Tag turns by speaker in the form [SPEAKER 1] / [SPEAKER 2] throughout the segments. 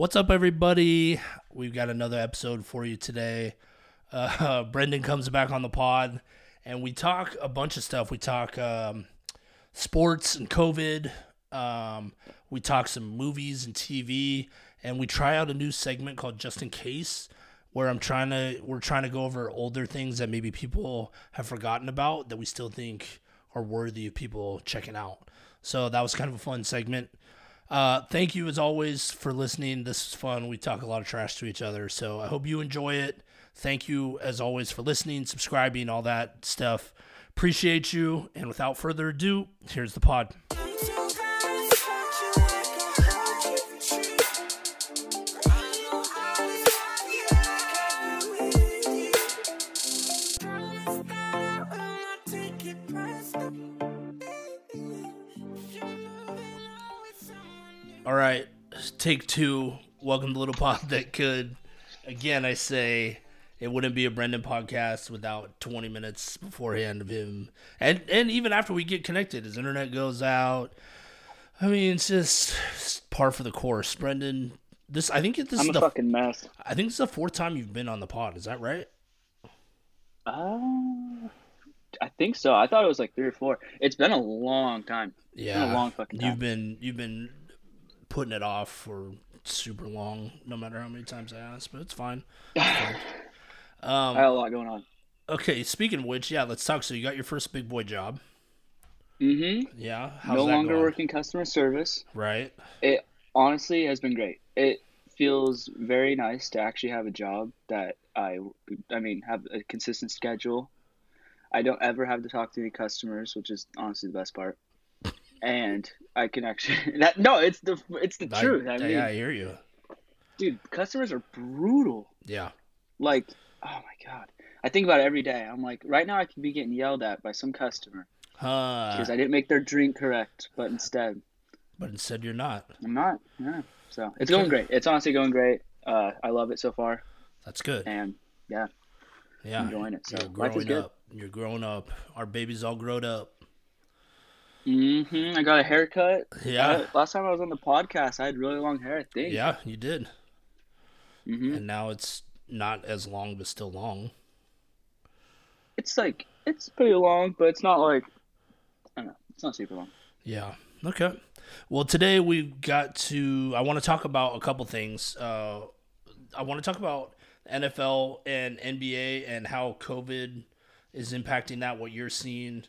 [SPEAKER 1] What's up, everybody? We've got another episode for you today. Uh, Brendon comes back on the pod, and we talk a bunch of stuff. We talk um, sports and COVID. Um, we talk some movies and TV, and we try out a new segment called Just in Case, where I'm trying to we're trying to go over older things that maybe people have forgotten about that we still think are worthy of people checking out. So that was kind of a fun segment. Uh, thank you as always for listening. This is fun. We talk a lot of trash to each other, so I hope you enjoy it. Thank you as always for listening, subscribing, all that stuff. Appreciate you. And without further ado, here's the pod. Right, take two. Welcome to Little Pod That Could. Again, I say it wouldn't be a Brendon podcast without 20 minutes beforehand of him. And and even after we get connected, his internet goes out. I mean, it's just it's par for the course. Brendon, this I think this
[SPEAKER 2] I'm
[SPEAKER 1] is
[SPEAKER 2] a
[SPEAKER 1] the
[SPEAKER 2] fucking mess.
[SPEAKER 1] I think it's the fourth time you've been on the pod. Is that right?
[SPEAKER 2] Uh, I think so. I thought it was like three or four. It's been a long time.
[SPEAKER 1] Yeah,
[SPEAKER 2] been a long fucking time.
[SPEAKER 1] You've been you've been putting it off for super long, no matter how many times I ask, but it's fine. It's fine. Um,
[SPEAKER 2] I had a lot going on.
[SPEAKER 1] okay, speaking of which, yeah, let's talk. So you got your first big boy job.
[SPEAKER 2] Mm-hmm.
[SPEAKER 1] Yeah, how's
[SPEAKER 2] No longer
[SPEAKER 1] going?
[SPEAKER 2] working customer service.
[SPEAKER 1] Right.
[SPEAKER 2] It honestly has been great. It feels very nice to actually have a job that I, I mean, have a consistent schedule. I don't ever have to talk to any customers, which is honestly the best part. And I can actually that no, it's the it's the
[SPEAKER 1] I-
[SPEAKER 2] truth. I mean,
[SPEAKER 1] yeah, I hear you.
[SPEAKER 2] dude, customers are brutal.
[SPEAKER 1] Yeah.
[SPEAKER 2] like oh my god i think about it every day i'm like right now i could be getting yelled at by some customer
[SPEAKER 1] Uh,
[SPEAKER 2] because i didn't make their drink correct but instead
[SPEAKER 1] but instead you're not.
[SPEAKER 2] i'm not yeah so it's going great it's honestly going great uh, i love it so far
[SPEAKER 1] That's good.
[SPEAKER 2] and yeah
[SPEAKER 1] Yeah.
[SPEAKER 2] enjoying it, so
[SPEAKER 1] You're
[SPEAKER 2] life is
[SPEAKER 1] growing
[SPEAKER 2] good.
[SPEAKER 1] up. You're growing up. Our baby's all grown up.
[SPEAKER 2] Hmm i got a haircut
[SPEAKER 1] Yeah.
[SPEAKER 2] Uh, last time i was on the podcast i had really long hair i think
[SPEAKER 1] Yeah, you did.
[SPEAKER 2] hmm
[SPEAKER 1] And now it's not as long, but still long.
[SPEAKER 2] it's like it's pretty long but it's not like i don't know it's not super long
[SPEAKER 1] Yeah. Okay. Well, today we've got to. I want to talk about a couple things. Uh, I want to talk about NFL and NBA and how COVID is impacting that. What you're seeing,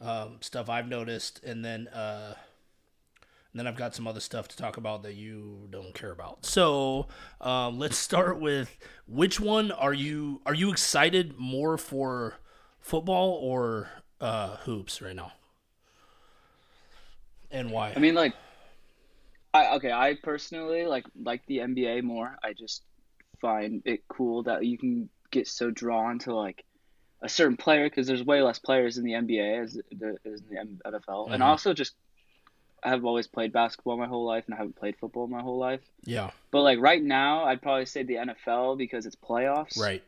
[SPEAKER 1] um, stuff I've noticed, and then uh, and then I've got some other stuff to talk about that you don't care about. So um, let's start with which one are you are you excited more for football or uh, hoops right now? And why?
[SPEAKER 2] I mean, like, I okay. I personally like like the NBA more. I just find it cool that you can get so drawn to like a certain player because there's way less players in the NBA as there is in the NFL. And
[SPEAKER 1] Mhm.
[SPEAKER 2] also just I have always played basketball my whole life and I haven't played football my whole life.
[SPEAKER 1] yeah,
[SPEAKER 2] But like right now, I'd probably say the NFL because it's playoffs.
[SPEAKER 1] right.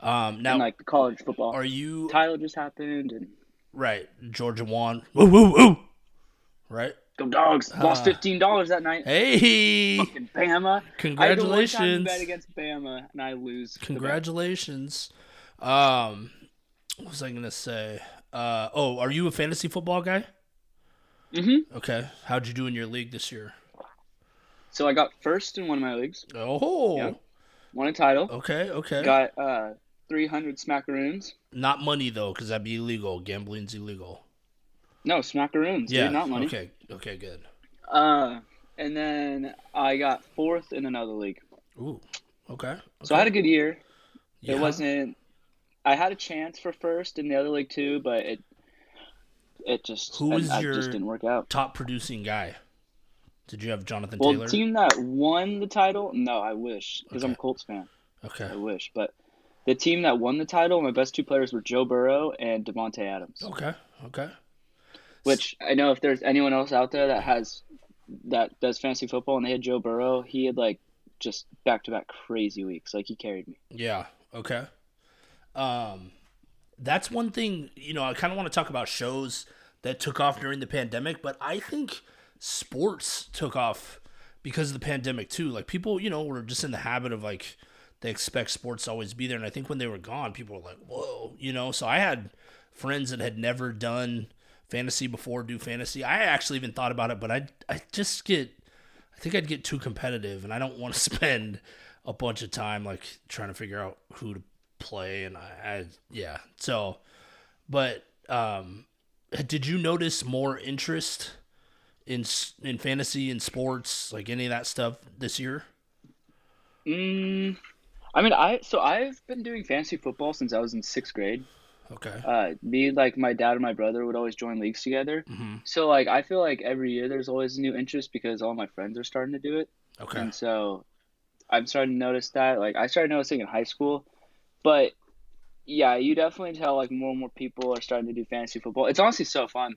[SPEAKER 1] Um, now,
[SPEAKER 2] and like college football.
[SPEAKER 1] are you
[SPEAKER 2] Tyler just happened and
[SPEAKER 1] right? Georgia won. Woo woo woo. Right.
[SPEAKER 2] go dogs. Lost
[SPEAKER 1] Ah.
[SPEAKER 2] fifteen dollars that night.
[SPEAKER 1] Hey,
[SPEAKER 2] Fucking Bama. I had to one time
[SPEAKER 1] congratulations!
[SPEAKER 2] bet against Bama and I lose.
[SPEAKER 1] Congratulations. Um, what was I gonna say? Uh, oh, are you a fantasy football guy?
[SPEAKER 2] Mhm.
[SPEAKER 1] Okay. How'd you do in your league this year?
[SPEAKER 2] So I got first in one of my leagues,
[SPEAKER 1] Oh,
[SPEAKER 2] Yeah. won a title,
[SPEAKER 1] okay, okay.
[SPEAKER 2] got uh 300 smackaroons.
[SPEAKER 1] Not money though, because that'd be illegal. Gambling's illegal.
[SPEAKER 2] No, smackaroons,
[SPEAKER 1] Yeah.
[SPEAKER 2] dude, not money.
[SPEAKER 1] Okay. Okay. Good.
[SPEAKER 2] Uh, and then I got fourth in another league.
[SPEAKER 1] Ooh. Okay.
[SPEAKER 2] So I had a good year.
[SPEAKER 1] Yeah.
[SPEAKER 2] It wasn't. I had a chance for first in the other league too, but it it just
[SPEAKER 1] Who was
[SPEAKER 2] I
[SPEAKER 1] your-
[SPEAKER 2] just didn't work out.
[SPEAKER 1] top producing guy. Did you have Jonathan
[SPEAKER 2] Well,
[SPEAKER 1] Taylor?
[SPEAKER 2] the team that won the title, no, I wish because I'm a Colts fan.
[SPEAKER 1] okay.
[SPEAKER 2] I wish, but the team that won the title, my best two players were Joe Burrow and Davante Adams.
[SPEAKER 1] Okay. Okay.
[SPEAKER 2] Which I know if there's anyone else out there that has that does fantasy football and they had Joe Burrow, he had like just back to back crazy weeks. Like he carried me.
[SPEAKER 1] Yeah. Okay. Um, that's one thing. You know, I kind of want to talk about shows that took off during the pandemic, but I think sports took off because of the pandemic too. Like people, you know, were just in the habit of like they expect sports to always be there, and I think when they were gone, people were like, "Whoa," you know. So I had friends that had never done fantasy before do fantasy. I actually even thought about it, but I I just get I think I'd get too competitive, and I don't want to spend a bunch of time like trying to figure out who to play, and I, I yeah. So, but um, did you notice more interest in in fantasy and sports, like any of that stuff this year?
[SPEAKER 2] Mm, I mean, I so I've been doing fantasy football since I was in sixth grade.
[SPEAKER 1] Okay.
[SPEAKER 2] Uh, me like my dad and my brother would always join leagues together.
[SPEAKER 1] Mm-hmm.
[SPEAKER 2] So like I feel like every year there's always new interest because all my friends are starting to do it,
[SPEAKER 1] Okay.
[SPEAKER 2] and so I'm starting to notice that. Like I started noticing in high school, but yeah, you definitely tell like more and more people are starting to do fantasy football. It's honestly so fun.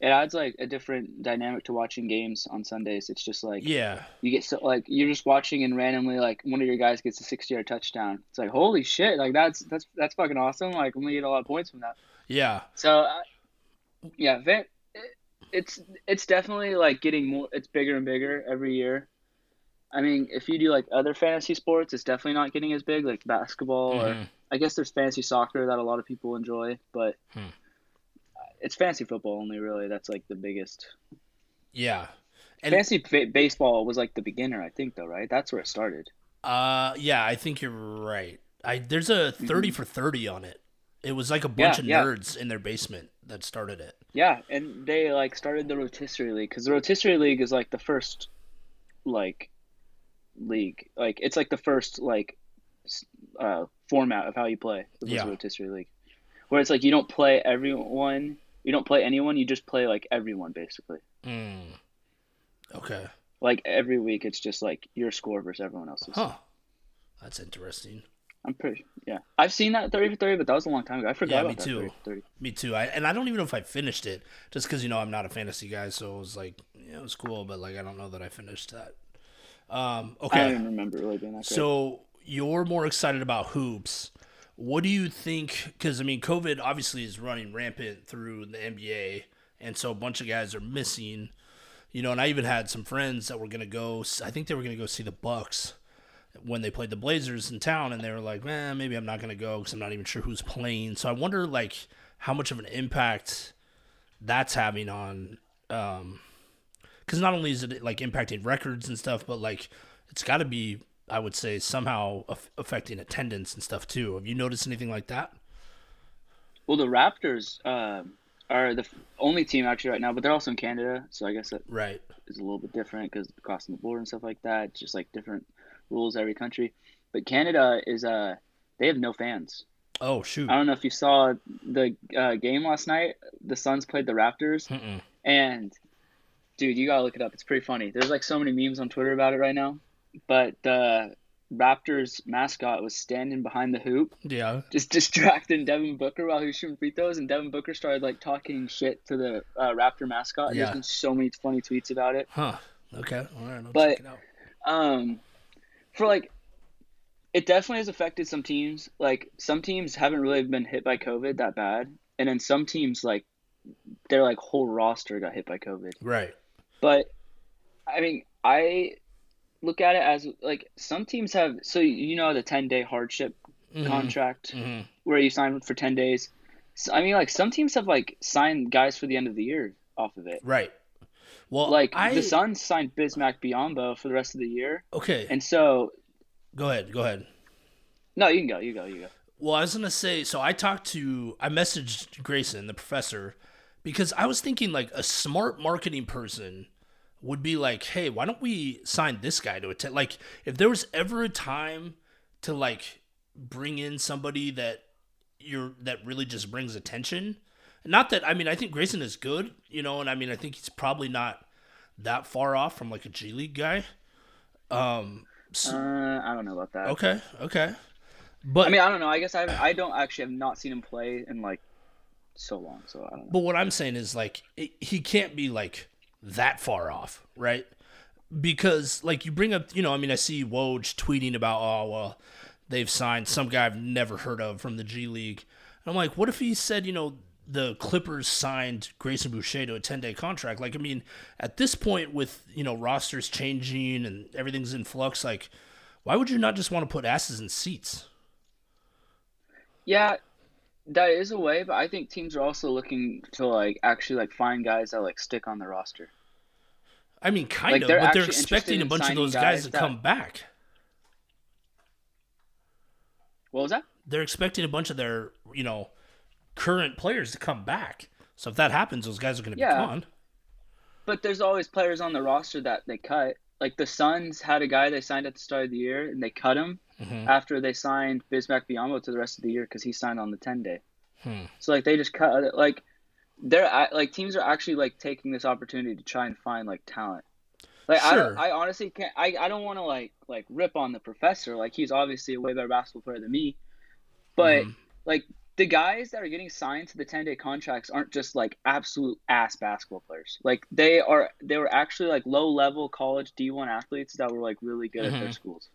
[SPEAKER 2] It adds like a different dynamic to watching games on Sundays. It's just like
[SPEAKER 1] Yeah.
[SPEAKER 2] you get so like you're just watching and randomly like one of your guys gets a 60 yard touchdown. It's like holy shit, like that's that's that's fucking awesome. Like I'm gonna get a lot of points from that.
[SPEAKER 1] Yeah.
[SPEAKER 2] So uh, yeah, Van, it's it's definitely like getting more. It's bigger and bigger every year. I mean, if you do like other fantasy sports, it's definitely not getting as big, like basketball or
[SPEAKER 1] Mhm.
[SPEAKER 2] I guess there's fantasy soccer that a lot of people enjoy, but
[SPEAKER 1] Hmm.
[SPEAKER 2] it's fantasy football only really. That's like the biggest.
[SPEAKER 1] Yeah. And
[SPEAKER 2] fantasy ba- baseball was like the beginner, I think, though, right? That's where it started.
[SPEAKER 1] uh yeah, I think you're right. I there's a 30 for 30 on it. It was like a bunch
[SPEAKER 2] Mm-hmm. Yeah,
[SPEAKER 1] of
[SPEAKER 2] yeah.
[SPEAKER 1] nerds in their basement that started it.
[SPEAKER 2] Yeah, and they like started the rotisserie league because the rotisserie league is like the first, like, league. Like it's like the first like, uh, format of how you play.
[SPEAKER 1] Yeah.
[SPEAKER 2] the rotisserie league, where it's like you don't play everyone, you don't play anyone, you just play like everyone basically.
[SPEAKER 1] Mm. Okay.
[SPEAKER 2] Like every week, it's just like your score versus everyone else's.
[SPEAKER 1] Huh. That's interesting.
[SPEAKER 2] I'm pretty yeah. I've seen that thirty for thirty, but that was a long time ago. I forgot
[SPEAKER 1] Yeah,
[SPEAKER 2] about
[SPEAKER 1] me
[SPEAKER 2] that
[SPEAKER 1] too.
[SPEAKER 2] 30 thirty.
[SPEAKER 1] Me too. I and I don't even know if I finished it, just because you know I'm not a fantasy guy. So it was like, yeah, it was cool, but like I don't know that I finished that. Um, okay.
[SPEAKER 2] I don't remember really being that great.
[SPEAKER 1] so you're more excited about hoops. What do you think? Because I mean, COVID obviously is running rampant through the NBA, and so a bunch of guys are missing. You know, and I even had some friends that were gonna go. I think they were gonna go see the Bucks when they played the Blazers in town, and they were like, "Man, maybe I'm not gonna go because I'm not even sure who's playing." So I wonder, like, how much of an impact that's having on. um because not only is it like impacting records and stuff, but like it's got to be, I would say, somehow aff- affecting attendance and stuff too. Have you noticed anything like that?
[SPEAKER 2] Well, the Raptors um are the only team actually right now, but they're also in Canada, so I guess that
[SPEAKER 1] Right.
[SPEAKER 2] is a little bit different because crossing the border and stuff like that. It's just like different rules every country. But Canada is uh they have no fans.
[SPEAKER 1] Oh shoot.
[SPEAKER 2] I don't know if you saw the uh, game last night. The Suns played the Raptors,
[SPEAKER 1] Mm-mm.
[SPEAKER 2] and dude, you gotta look it up. It's pretty funny. There's like so many memes on Twitter about it right now. But the Raptors mascot was standing behind the hoop
[SPEAKER 1] Yeah.
[SPEAKER 2] just distracting Devin Booker while he was shooting free throws, and Devin Booker started like talking shit to the uh, Raptor mascot. And
[SPEAKER 1] Yeah.
[SPEAKER 2] There's been so many funny tweets about it.
[SPEAKER 1] Huh. Okay. All right. I'll
[SPEAKER 2] But-
[SPEAKER 1] check it out.
[SPEAKER 2] Um, for like, it definitely has affected some teams. Like some teams haven't really been hit by COVID that bad, and then some teams like their like whole roster got hit by COVID.
[SPEAKER 1] Right.
[SPEAKER 2] But I mean, I look at it as like some teams have. So you know the ten day hardship
[SPEAKER 1] Mhm.
[SPEAKER 2] contract.
[SPEAKER 1] Mhm.
[SPEAKER 2] where you sign for 10 days. So, I mean, like some teams have like signed guys for the end of the year off of it.
[SPEAKER 1] Right. Well,
[SPEAKER 2] Like
[SPEAKER 1] I
[SPEAKER 2] the Suns signed Bismack Biyombo for the rest of the year,
[SPEAKER 1] okay.
[SPEAKER 2] and so
[SPEAKER 1] Go ahead. Go ahead.
[SPEAKER 2] no, you can go, you go, you go.
[SPEAKER 1] Well, I was gonna say, so I talked to, I messaged Grayson, the professor, because I was thinking like a smart marketing person would be like, hey, why don't we sign this guy to a attend? Like, if there was ever a time to like bring in somebody that you're that really just brings attention, not that I mean, I think Grayson is good, you know, and I mean, I think he's probably not that far off from like a G League guy. Um. so-
[SPEAKER 2] Uh, I don't know about that.
[SPEAKER 1] okay. Okay. But
[SPEAKER 2] I mean, I don't know. I guess I I don't actually have not seen him play in like so long, so I don't know.
[SPEAKER 1] But what I'm saying is like it, he can't be like that far off, right? Because like you bring up, you know, I mean, I see Woj tweeting about, oh well, they've signed some guy I've never heard of from the G League. And I'm like, what if he said, you know, the Clippers signed Grayson Boucher to a 10 day contract. Like, I mean, at this point, with, you know, rosters changing and everything's in flux, like, why would you not just want to put asses in seats?
[SPEAKER 2] Yeah, that is a way, but I think teams are also looking to like actually like find guys that like stick on the roster.
[SPEAKER 1] I mean, kind
[SPEAKER 2] Like,
[SPEAKER 1] of,
[SPEAKER 2] they're
[SPEAKER 1] but they're expecting a bunch of those guys,
[SPEAKER 2] guys
[SPEAKER 1] to
[SPEAKER 2] that-
[SPEAKER 1] come back.
[SPEAKER 2] What was that?
[SPEAKER 1] They're expecting a bunch of their, you know, current players to come back. So if that happens, those guys are going to
[SPEAKER 2] Yeah.
[SPEAKER 1] be gone.
[SPEAKER 2] But there's always players on the roster that they cut. Like the Suns had a guy they signed at the start of the year, and they cut him
[SPEAKER 1] Mhm.
[SPEAKER 2] after they signed Bismack Biyombo to the rest of the year because he signed on the 10 day.
[SPEAKER 1] Hmm.
[SPEAKER 2] So like they just cut. Like they're like teams are actually like taking this opportunity to try and find like talent. Like I
[SPEAKER 1] Sure.
[SPEAKER 2] don't, I honestly can't. I, I don't want to like like rip on the professor. Like he's obviously a way better basketball player than me. But
[SPEAKER 1] Mhm.
[SPEAKER 2] like the guys that are getting signed to the 10 day contracts aren't just like absolute ass basketball players. Like they are they were actually like low level college D1 athletes that were like really good at their
[SPEAKER 1] Mhm.
[SPEAKER 2] schools.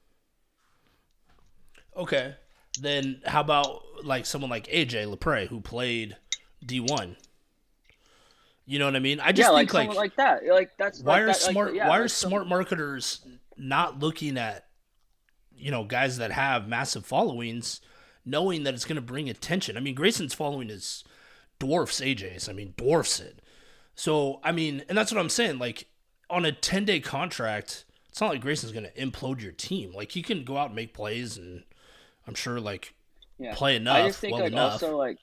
[SPEAKER 1] Okay. Then how about like someone like AJ Lepre who played D1? You know what I mean? I just
[SPEAKER 2] yeah, like
[SPEAKER 1] think like,
[SPEAKER 2] someone like that. Like that's
[SPEAKER 1] why
[SPEAKER 2] like
[SPEAKER 1] are
[SPEAKER 2] that, like,
[SPEAKER 1] smart
[SPEAKER 2] yeah,
[SPEAKER 1] why
[SPEAKER 2] like
[SPEAKER 1] are smart marketers not looking at you know guys that have massive followings knowing that it's going to bring attention. I mean Grayson's following is dwarfs AJ's. I mean dwarfs it. So, I mean, and that's what I'm saying like on a 10-day contract, it's not like Grayson's going to implode your team. Like he can go out and make plays and I'm sure like
[SPEAKER 2] yeah.
[SPEAKER 1] play enough,
[SPEAKER 2] I just think
[SPEAKER 1] well
[SPEAKER 2] like
[SPEAKER 1] enough.
[SPEAKER 2] also like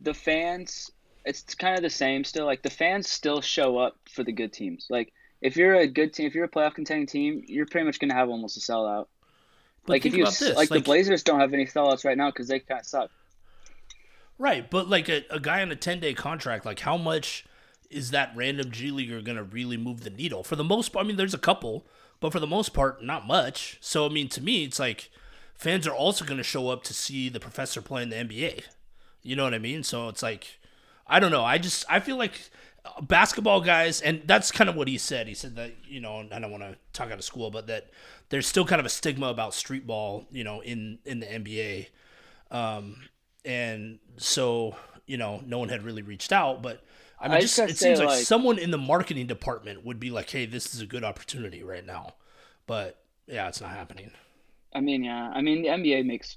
[SPEAKER 2] the fans it's kind of the same still like the fans still show up for the good teams. Like if you're a good team, if you're a playoff contending team, you're pretty much going to have almost a sellout.
[SPEAKER 1] But
[SPEAKER 2] like if you like,
[SPEAKER 1] like-
[SPEAKER 2] the Blazers don't have any sellouts right now cuz they kind of suck.
[SPEAKER 1] Right, but like a, a guy on a 10 day contract, like how much is that random G Leaguer going to really move the needle? For the most part, I mean, there's a couple, but for the most part, not much. So, I mean, to me, it's like fans are also going to show up to see the professor play in the NBA. You know what I mean? So it's like, I don't know. I just, I feel like uh, basketball guys, and that's kind of what he said. He said that, you know, I don't want to talk out of school, but that there's still kind of a stigma about street ball, you know, in, in the NBA and so you know no one had really reached out but i mean
[SPEAKER 2] I
[SPEAKER 1] just,
[SPEAKER 2] just
[SPEAKER 1] it seems like,
[SPEAKER 2] like-
[SPEAKER 1] someone in the marketing department would be like hey this is a good opportunity right now but yeah it's not happening
[SPEAKER 2] I mean, yeah. I mean, the NBA makes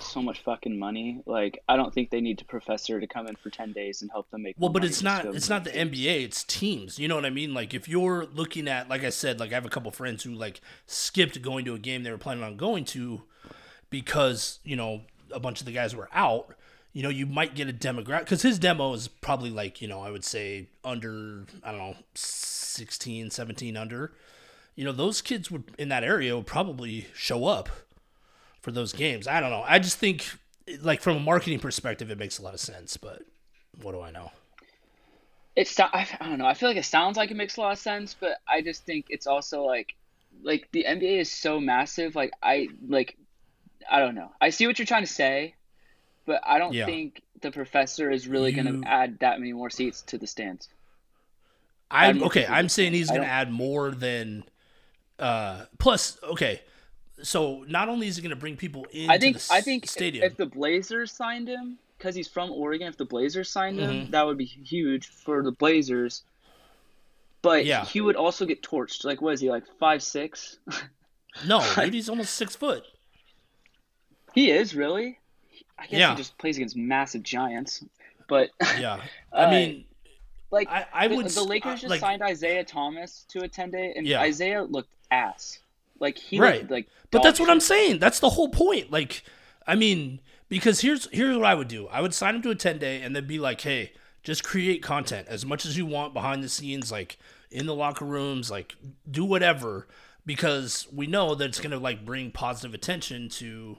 [SPEAKER 2] so much fucking money. Like, I don't think they need a professor to come in for 10 days and help them make
[SPEAKER 1] well but it's not it's not the nba it's teams you know what i mean like if you're looking at like i said like i have a couple friends who like skipped going to a game they were planning on going to because you know a bunch of the guys were out you know you might get a demographic because his demo is probably like you know i would say under i don't know 16 17 under you know those kids would in that area would probably show up for those games i don't know i just think like from a marketing perspective it makes a lot of sense but what do i know
[SPEAKER 2] It's I don't know. I feel like it sounds like it makes a lot of sense, but I just think it's also like like the NBA is so massive. Like I like I don't know. I see what you're trying to say, but I don't
[SPEAKER 1] Yeah.
[SPEAKER 2] think the professor is really going to add that many more seats to the stands.
[SPEAKER 1] I'm okay. I'm saying he's going to add more than. Uh, plus, okay, so not only is he going to bring people in,
[SPEAKER 2] I think
[SPEAKER 1] the
[SPEAKER 2] I think if-
[SPEAKER 1] stadium,
[SPEAKER 2] if the Blazers signed him because he's from Oregon, if the Blazers signed him,
[SPEAKER 1] Mhm.
[SPEAKER 2] that would be huge for the Blazers. But
[SPEAKER 1] Yeah.
[SPEAKER 2] he would also get torched. Like, what is he like five six?
[SPEAKER 1] no, dude, he's almost six foot.
[SPEAKER 2] he is really. I guess
[SPEAKER 1] Yeah.
[SPEAKER 2] he just plays against massive giants. But
[SPEAKER 1] Yeah, I
[SPEAKER 2] Uh,
[SPEAKER 1] mean,
[SPEAKER 2] like
[SPEAKER 1] I, I
[SPEAKER 2] the,
[SPEAKER 1] would.
[SPEAKER 2] the Lakers
[SPEAKER 1] uh,
[SPEAKER 2] just
[SPEAKER 1] like,
[SPEAKER 2] signed Isaiah Thomas to a ten day, and
[SPEAKER 1] Yeah.
[SPEAKER 2] Isaiah looked ass. Like he
[SPEAKER 1] Right.
[SPEAKER 2] looked like.
[SPEAKER 1] But that's what. I'm saying. That's the whole point. Like, I mean, because here's here's what I would do. I would sign him to a 10 day and then be like, hey, just create content as much as you want behind the scenes, like in the locker rooms, like do whatever, because we know that it's gonna like bring positive attention to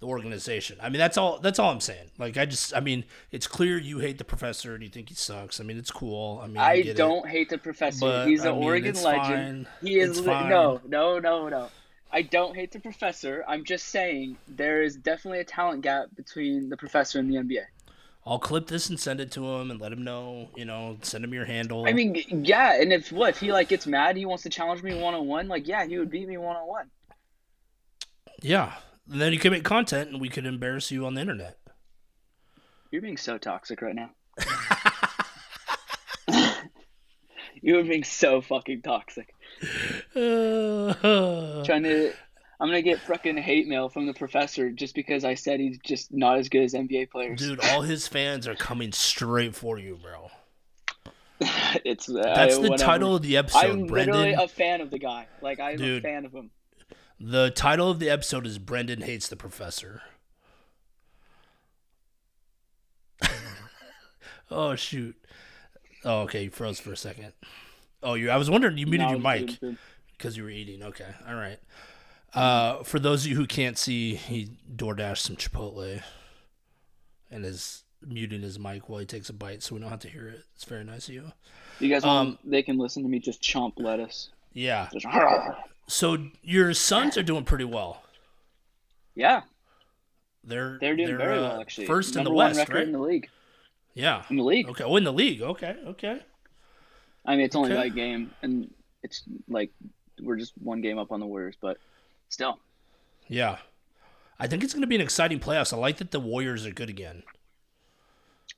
[SPEAKER 1] the organization. I mean, that's all. That's all I'm saying. Like, I just, I mean, it's clear you hate the professor and you think he sucks. I mean, it's cool. I mean, I,
[SPEAKER 2] I
[SPEAKER 1] get it.
[SPEAKER 2] don't hate the professor.
[SPEAKER 1] But,
[SPEAKER 2] He's
[SPEAKER 1] I
[SPEAKER 2] an
[SPEAKER 1] mean,
[SPEAKER 2] Oregon legend.
[SPEAKER 1] fine.
[SPEAKER 2] He is
[SPEAKER 1] It's
[SPEAKER 2] li-
[SPEAKER 1] fine.
[SPEAKER 2] no, no, no, no. I don't hate the professor. I'm just saying there is definitely a talent gap between the professor and the NBA.
[SPEAKER 1] I'll clip this and send it to him and let him know. You know, send him your handle.
[SPEAKER 2] I mean, yeah, and if what if he like gets mad, he wants to challenge me one on one. Like, yeah, he would beat me one on one.
[SPEAKER 1] Yeah. And then you can make content and we could embarrass you on the internet.
[SPEAKER 2] You're being so toxic right now. You're being so fucking toxic.
[SPEAKER 1] Uh,
[SPEAKER 2] Trying to. I'm gonna get fucking hate mail from the professor just because I said he's just not as good as NBA players.
[SPEAKER 1] dude, all his fans are coming straight for you, bro.
[SPEAKER 2] it's uh,
[SPEAKER 1] That's the
[SPEAKER 2] whatever.
[SPEAKER 1] title of the episode,
[SPEAKER 2] I'm literally a fan of the guy. Like I'm
[SPEAKER 1] Dude.
[SPEAKER 2] a fan of him.
[SPEAKER 1] The title of the episode is Brendon hates the professor. oh shoot. Oh, okay, you froze for a second. Oh, you. I was wondering you muted
[SPEAKER 2] No,
[SPEAKER 1] your mic because you were eating. Okay, all right. Uh, for those of you who can't see, he DoorDashed some Chipotle, and is muting his mic while he takes a bite, so we don't have to hear it. It's very nice of you.
[SPEAKER 2] You guys,
[SPEAKER 1] Um,
[SPEAKER 2] want, they can listen to me just chomp lettuce.
[SPEAKER 1] Yeah.
[SPEAKER 2] Just,
[SPEAKER 1] So your Suns are doing pretty well.
[SPEAKER 2] yeah,
[SPEAKER 1] They're
[SPEAKER 2] they're doing very
[SPEAKER 1] uh,
[SPEAKER 2] well actually.
[SPEAKER 1] First in the West, right?
[SPEAKER 2] in the league.
[SPEAKER 1] Yeah.
[SPEAKER 2] In the league.
[SPEAKER 1] Okay. Oh, in the league. Okay. Okay.
[SPEAKER 2] I mean, it's only
[SPEAKER 1] Okay.
[SPEAKER 2] like game, and it's like we're just one game up on the Warriors, but still.
[SPEAKER 1] Yeah. I think it's going to be an exciting playoffs. I like that the Warriors are good again.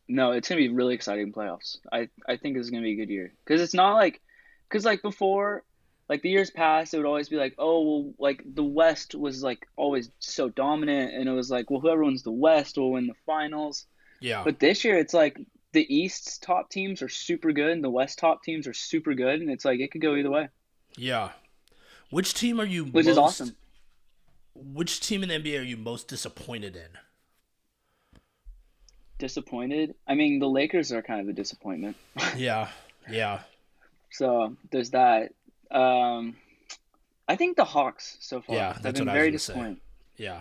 [SPEAKER 2] No, it's gonna be really exciting playoffs. I I think this is gonna be a good year because it's not like because like before, like the years past, it would always be like, oh, well, like the West was like always so dominant, and it was like, well, whoever wins the West will win the finals.
[SPEAKER 1] Yeah.
[SPEAKER 2] But this year, it's like the East's top teams are super good, and the West top teams are super good, and it's like it could go either way,
[SPEAKER 1] yeah. Which team are you
[SPEAKER 2] which
[SPEAKER 1] most,
[SPEAKER 2] is awesome.
[SPEAKER 1] Which team in the NBA are you most disappointed in?
[SPEAKER 2] Disappointed. I mean, the Lakers are kind of a disappointment.
[SPEAKER 1] Yeah. Yeah.
[SPEAKER 2] So there's that. Um, I think the Hawks so far
[SPEAKER 1] Yeah,
[SPEAKER 2] have
[SPEAKER 1] that's
[SPEAKER 2] been
[SPEAKER 1] I was
[SPEAKER 2] very
[SPEAKER 1] gonna say.
[SPEAKER 2] disappointing.
[SPEAKER 1] Yeah.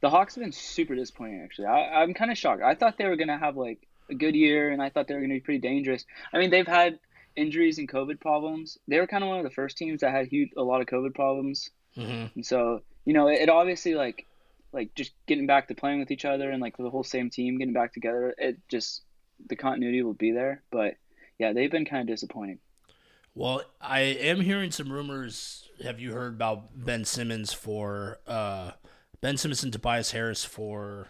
[SPEAKER 2] The Hawks have been super disappointing, actually. I, I'm kind of shocked. I thought they were going to have like a good year, and I thought they were going to be pretty dangerous. I mean, they've had injuries and COVID problems. They were kind of one of the first teams that had huge, a lot of COVID problems,
[SPEAKER 1] hmm
[SPEAKER 2] and so you know, it, it obviously like, like just getting back to playing with each other and like the whole same team getting back together. It just the continuity will be there, but yeah, they've been kind of disappointing.
[SPEAKER 1] Well, I am hearing some rumors. Have you heard about Ben Simmons for uh, Ben Simmons and Tobias Harris for?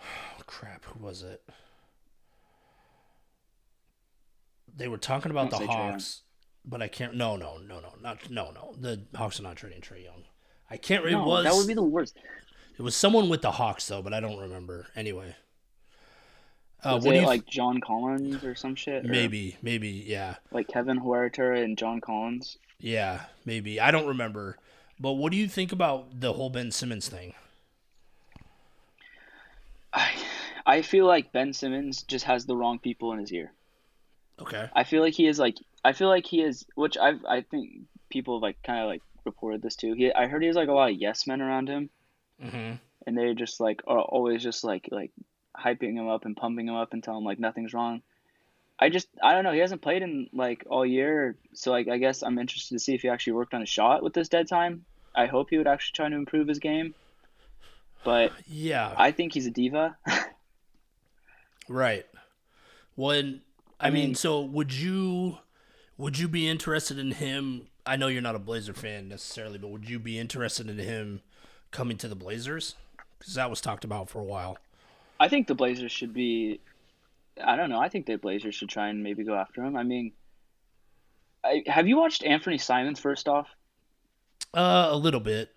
[SPEAKER 1] Oh, crap, who was it? They were talking about the Hawks, but I can't. No, no, no, no, not no, no. The Hawks are not trading Trae Young. I can't. It
[SPEAKER 2] No,
[SPEAKER 1] was
[SPEAKER 2] that would be the worst.
[SPEAKER 1] it was someone with the Hawks though, but I don't remember. Anyway, uh,
[SPEAKER 2] Was
[SPEAKER 1] what
[SPEAKER 2] it like John Collins or some shit? Or,
[SPEAKER 1] maybe maybe yeah.
[SPEAKER 2] like Kevin Huerter and John Collins.
[SPEAKER 1] Yeah, maybe. I don't remember. But what do you think about the whole Ben Simmons thing?
[SPEAKER 2] I I feel like Ben Simmons just has the wrong people in his ear.
[SPEAKER 1] Okay.
[SPEAKER 2] I feel like he is like I feel like he is which I I think people have like kind of like reported this too. He I heard he has like a lot of yes men around him
[SPEAKER 1] hmm
[SPEAKER 2] and they're just like are always just like like hyping him up and pumping him up and telling him like nothing's wrong. I just I don't know. He hasn't played in like all year, so like I guess I'm interested to see if he actually worked on a shot with this dead time. I hope he would actually try to improve his game, but
[SPEAKER 1] Yeah.
[SPEAKER 2] I think he's a diva.
[SPEAKER 1] right. When I,
[SPEAKER 2] I
[SPEAKER 1] mean,
[SPEAKER 2] mean-
[SPEAKER 1] so would you would you be interested in him? I know you're not a Blazer fan necessarily, but would you be interested in him coming to the Blazers? Because that was talked about for a while.
[SPEAKER 2] I think the Blazers should be. I don't know. I think the Blazers should try and maybe go after him. I mean, I, have you watched Anfernee Simons? First off,
[SPEAKER 1] Uh, a little bit.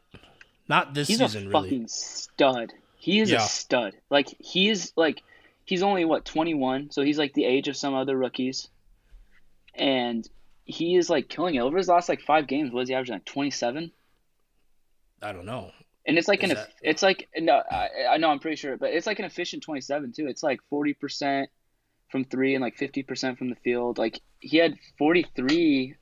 [SPEAKER 1] Not this
[SPEAKER 2] he's
[SPEAKER 1] season,
[SPEAKER 2] a
[SPEAKER 1] really.
[SPEAKER 2] fucking stud. He is
[SPEAKER 1] Yeah.
[SPEAKER 2] a stud. Like he is like he's only what 21, so he's like the age of some other rookies, and he is like killing it over his last like five games. Was he averaging like 27?
[SPEAKER 1] I don't know.
[SPEAKER 2] And it's like
[SPEAKER 1] Is
[SPEAKER 2] an
[SPEAKER 1] that-
[SPEAKER 2] it's like no I, I know I'm pretty sure, but it's like an efficient 27 too. It's like 40 percent from three and like 50 percent from the field. Like he had 43,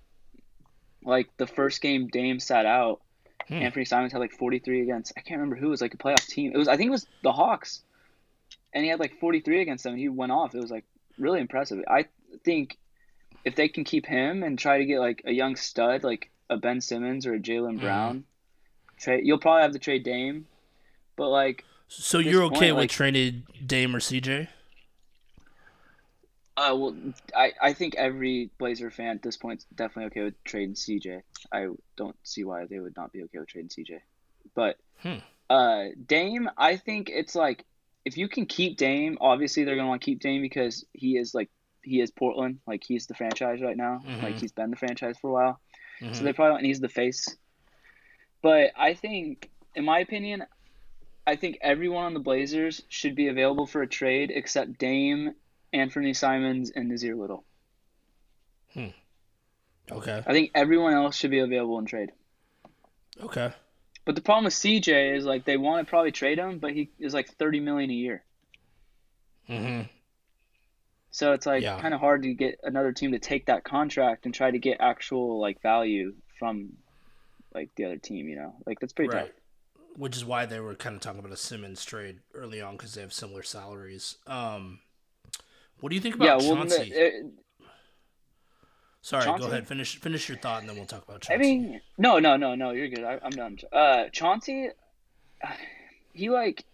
[SPEAKER 2] like the first game Dame sat out.
[SPEAKER 1] Hmm.
[SPEAKER 2] Anfernee Simons had like 43 against I can't remember who it was like a playoff team. It was I think it was the Hawks, and he had like 43 against them. And he went off. It was like really impressive. I think if they can keep him and try to get like a young stud like a Ben Simmons or a Jaylen
[SPEAKER 1] Mhm.
[SPEAKER 2] Brown, trade you'll probably have to trade Dame, but like
[SPEAKER 1] So you're okay
[SPEAKER 2] point,
[SPEAKER 1] with
[SPEAKER 2] like-
[SPEAKER 1] trading Dame or CJ?
[SPEAKER 2] uh well I I think every Blazer fan at this point is definitely okay with trading CJ. I don't see why they would not be okay with trading CJ, but
[SPEAKER 1] Hmm.
[SPEAKER 2] uh Dame I think it's like if you can keep Dame, obviously they're gonna want to keep Dame because he is like he is Portland, like he's the franchise right now,
[SPEAKER 1] Mhm.
[SPEAKER 2] like he's been the franchise for a while.
[SPEAKER 1] Mhm.
[SPEAKER 2] So they probably and he's the face. But I think, in my opinion, I think everyone on the Blazers should be available for a trade except Dame, Anfernee Simons, and Nassir Little. Hmm.
[SPEAKER 1] okay.
[SPEAKER 2] I think everyone else should be available in trade.
[SPEAKER 1] Okay.
[SPEAKER 2] But the problem with CJ is like they want to probably trade him, but he is like thirty million a year.
[SPEAKER 1] Mm hmm
[SPEAKER 2] So it's like
[SPEAKER 1] Yeah.
[SPEAKER 2] kind of hard to get another team to take that contract and try to get actual like value from like the other team. You know, like that's pretty
[SPEAKER 1] Right.
[SPEAKER 2] tough.
[SPEAKER 1] Which is why they were kind of talking about a Simmons trade early on because they have similar salaries. Um, what do you think about
[SPEAKER 2] Yeah, well,
[SPEAKER 1] Chauncey?
[SPEAKER 2] the- it-
[SPEAKER 1] Sorry,
[SPEAKER 2] Chauncey?
[SPEAKER 1] go ahead. Finish finish your thought, and then we'll talk about Chauncey.
[SPEAKER 2] I mean, no, no, no, no. You're good. I, I'm done. Uh, Chauncey, he like,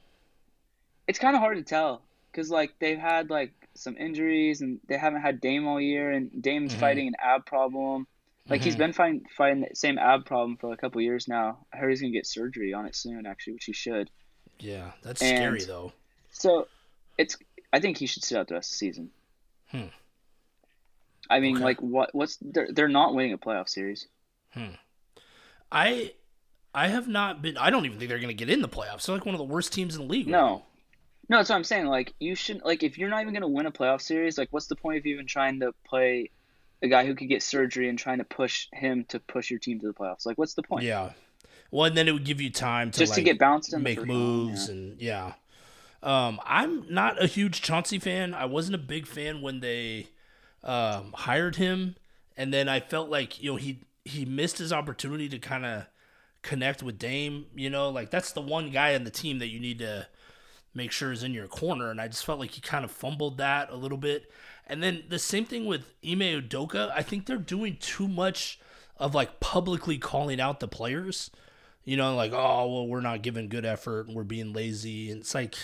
[SPEAKER 2] it's kind of hard to tell because like they've had like some injuries and they haven't had Dame all year, and Dame's
[SPEAKER 1] Mhm.
[SPEAKER 2] fighting an ab problem. Like he's
[SPEAKER 1] Mhm.
[SPEAKER 2] been fighting fighting the same ab problem for a couple years now. I heard he's gonna get surgery on it soon, actually, which he should.
[SPEAKER 1] yeah, that's
[SPEAKER 2] and-
[SPEAKER 1] scary though.
[SPEAKER 2] So, it's. I think he should sit out the rest of the season.
[SPEAKER 1] Hmm.
[SPEAKER 2] I mean,
[SPEAKER 1] Okay.
[SPEAKER 2] like, what? What's they're they're not winning a playoff series. Hmm.
[SPEAKER 1] I I have not been. I don't even think they're going to get in the playoffs. They're like one of the worst teams in the league. right
[SPEAKER 2] No. No, that's what I'm saying. Like you should like if you're not even gonna win a playoff series, like what's the point of even trying to play a guy who could get surgery and trying to push him to push your team to the playoffs? Like what's the point?
[SPEAKER 1] Yeah. Well, and then it would give you time to
[SPEAKER 2] Just
[SPEAKER 1] like,
[SPEAKER 2] to get bounced and
[SPEAKER 1] make moves
[SPEAKER 2] yeah.
[SPEAKER 1] and yeah. Um, I'm not a huge Chauncey fan. I wasn't a big fan when they um, hired him, and then I felt like you know he he missed his opportunity to kind of connect with Dame. You know, like that's the one guy on the team that you need to make sure is in your corner, and I just felt like he kind of fumbled that a little bit. And then the same thing with Ime Udoka. I think they're doing too much of like publicly calling out the players you know, like, oh, well, we're not giving good effort and we're being lazy. And it's like,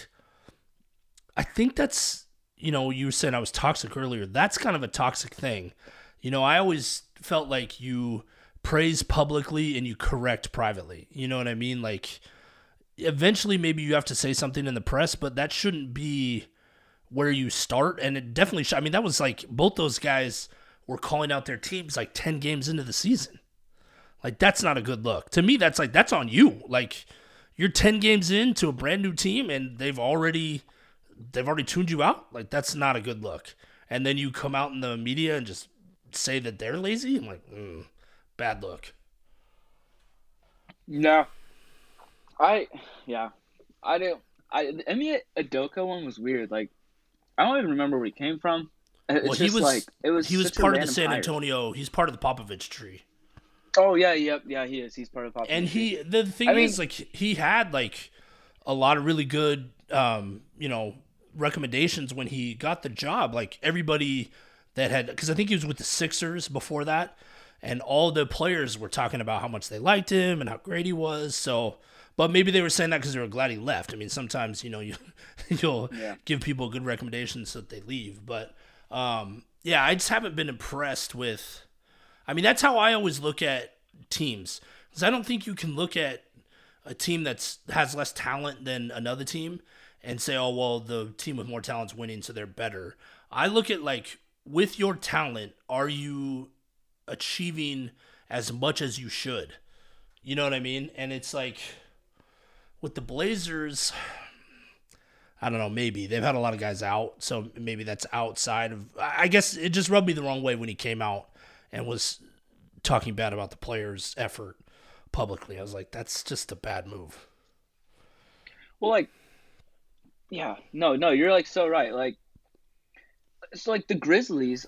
[SPEAKER 1] I think that's, you know, you were saying I was toxic earlier. That's kind of a toxic thing. You know, I always felt like you praise publicly and you correct privately. You know what I mean? Like, eventually, maybe you have to say something in the press, but that shouldn't be where you start. And it definitely should. I mean, that was like both those guys were calling out their teams like 10 games into the season. Like that's not a good look. To me, that's like that's on you. Like you're 10 games into a brand new team and they've already they've already tuned you out. Like that's not a good look. And then you come out in the media and just say that they're lazy. I'm like, mm, bad look.
[SPEAKER 2] No. I yeah. I don't I I mean Udoka one was weird. Like I don't even remember where he came from. It's
[SPEAKER 1] Well,
[SPEAKER 2] just
[SPEAKER 1] he was
[SPEAKER 2] like it was
[SPEAKER 1] he was part of the San
[SPEAKER 2] hire.
[SPEAKER 1] Antonio. He's part of the Popovich tree.
[SPEAKER 2] Oh yeah, yep, yeah, he is. He's part of Popovich.
[SPEAKER 1] and he the thing
[SPEAKER 2] I mean-
[SPEAKER 1] is like he had like a lot of really good um you know recommendations when he got the job like everybody that had because i think he was with the sixers before that and all the players were talking about how much they liked him and how great he was so but maybe they were saying that because they were glad he left i mean sometimes you know you you'll
[SPEAKER 2] Yeah.
[SPEAKER 1] give people good recommendations so that they leave but um yeah i just haven't been impressed with I mean, that's how I always look at teams because I don't think you can look at a team that's has less talent than another team and say, "Oh, well, the team with more talent's winning, so they're better." I look at like with your talent, are you achieving as much as you should? You know what I mean? And it's like with the Blazers, I don't know, maybe they've had a lot of guys out, so maybe that's outside of. I guess it just rubbed me the wrong way when he came out and was talking bad about the players' effort publicly. I was like, that's just a bad move.
[SPEAKER 2] Well, like, yeah, no, no, you're like so right. Like, it's like the Grizzlies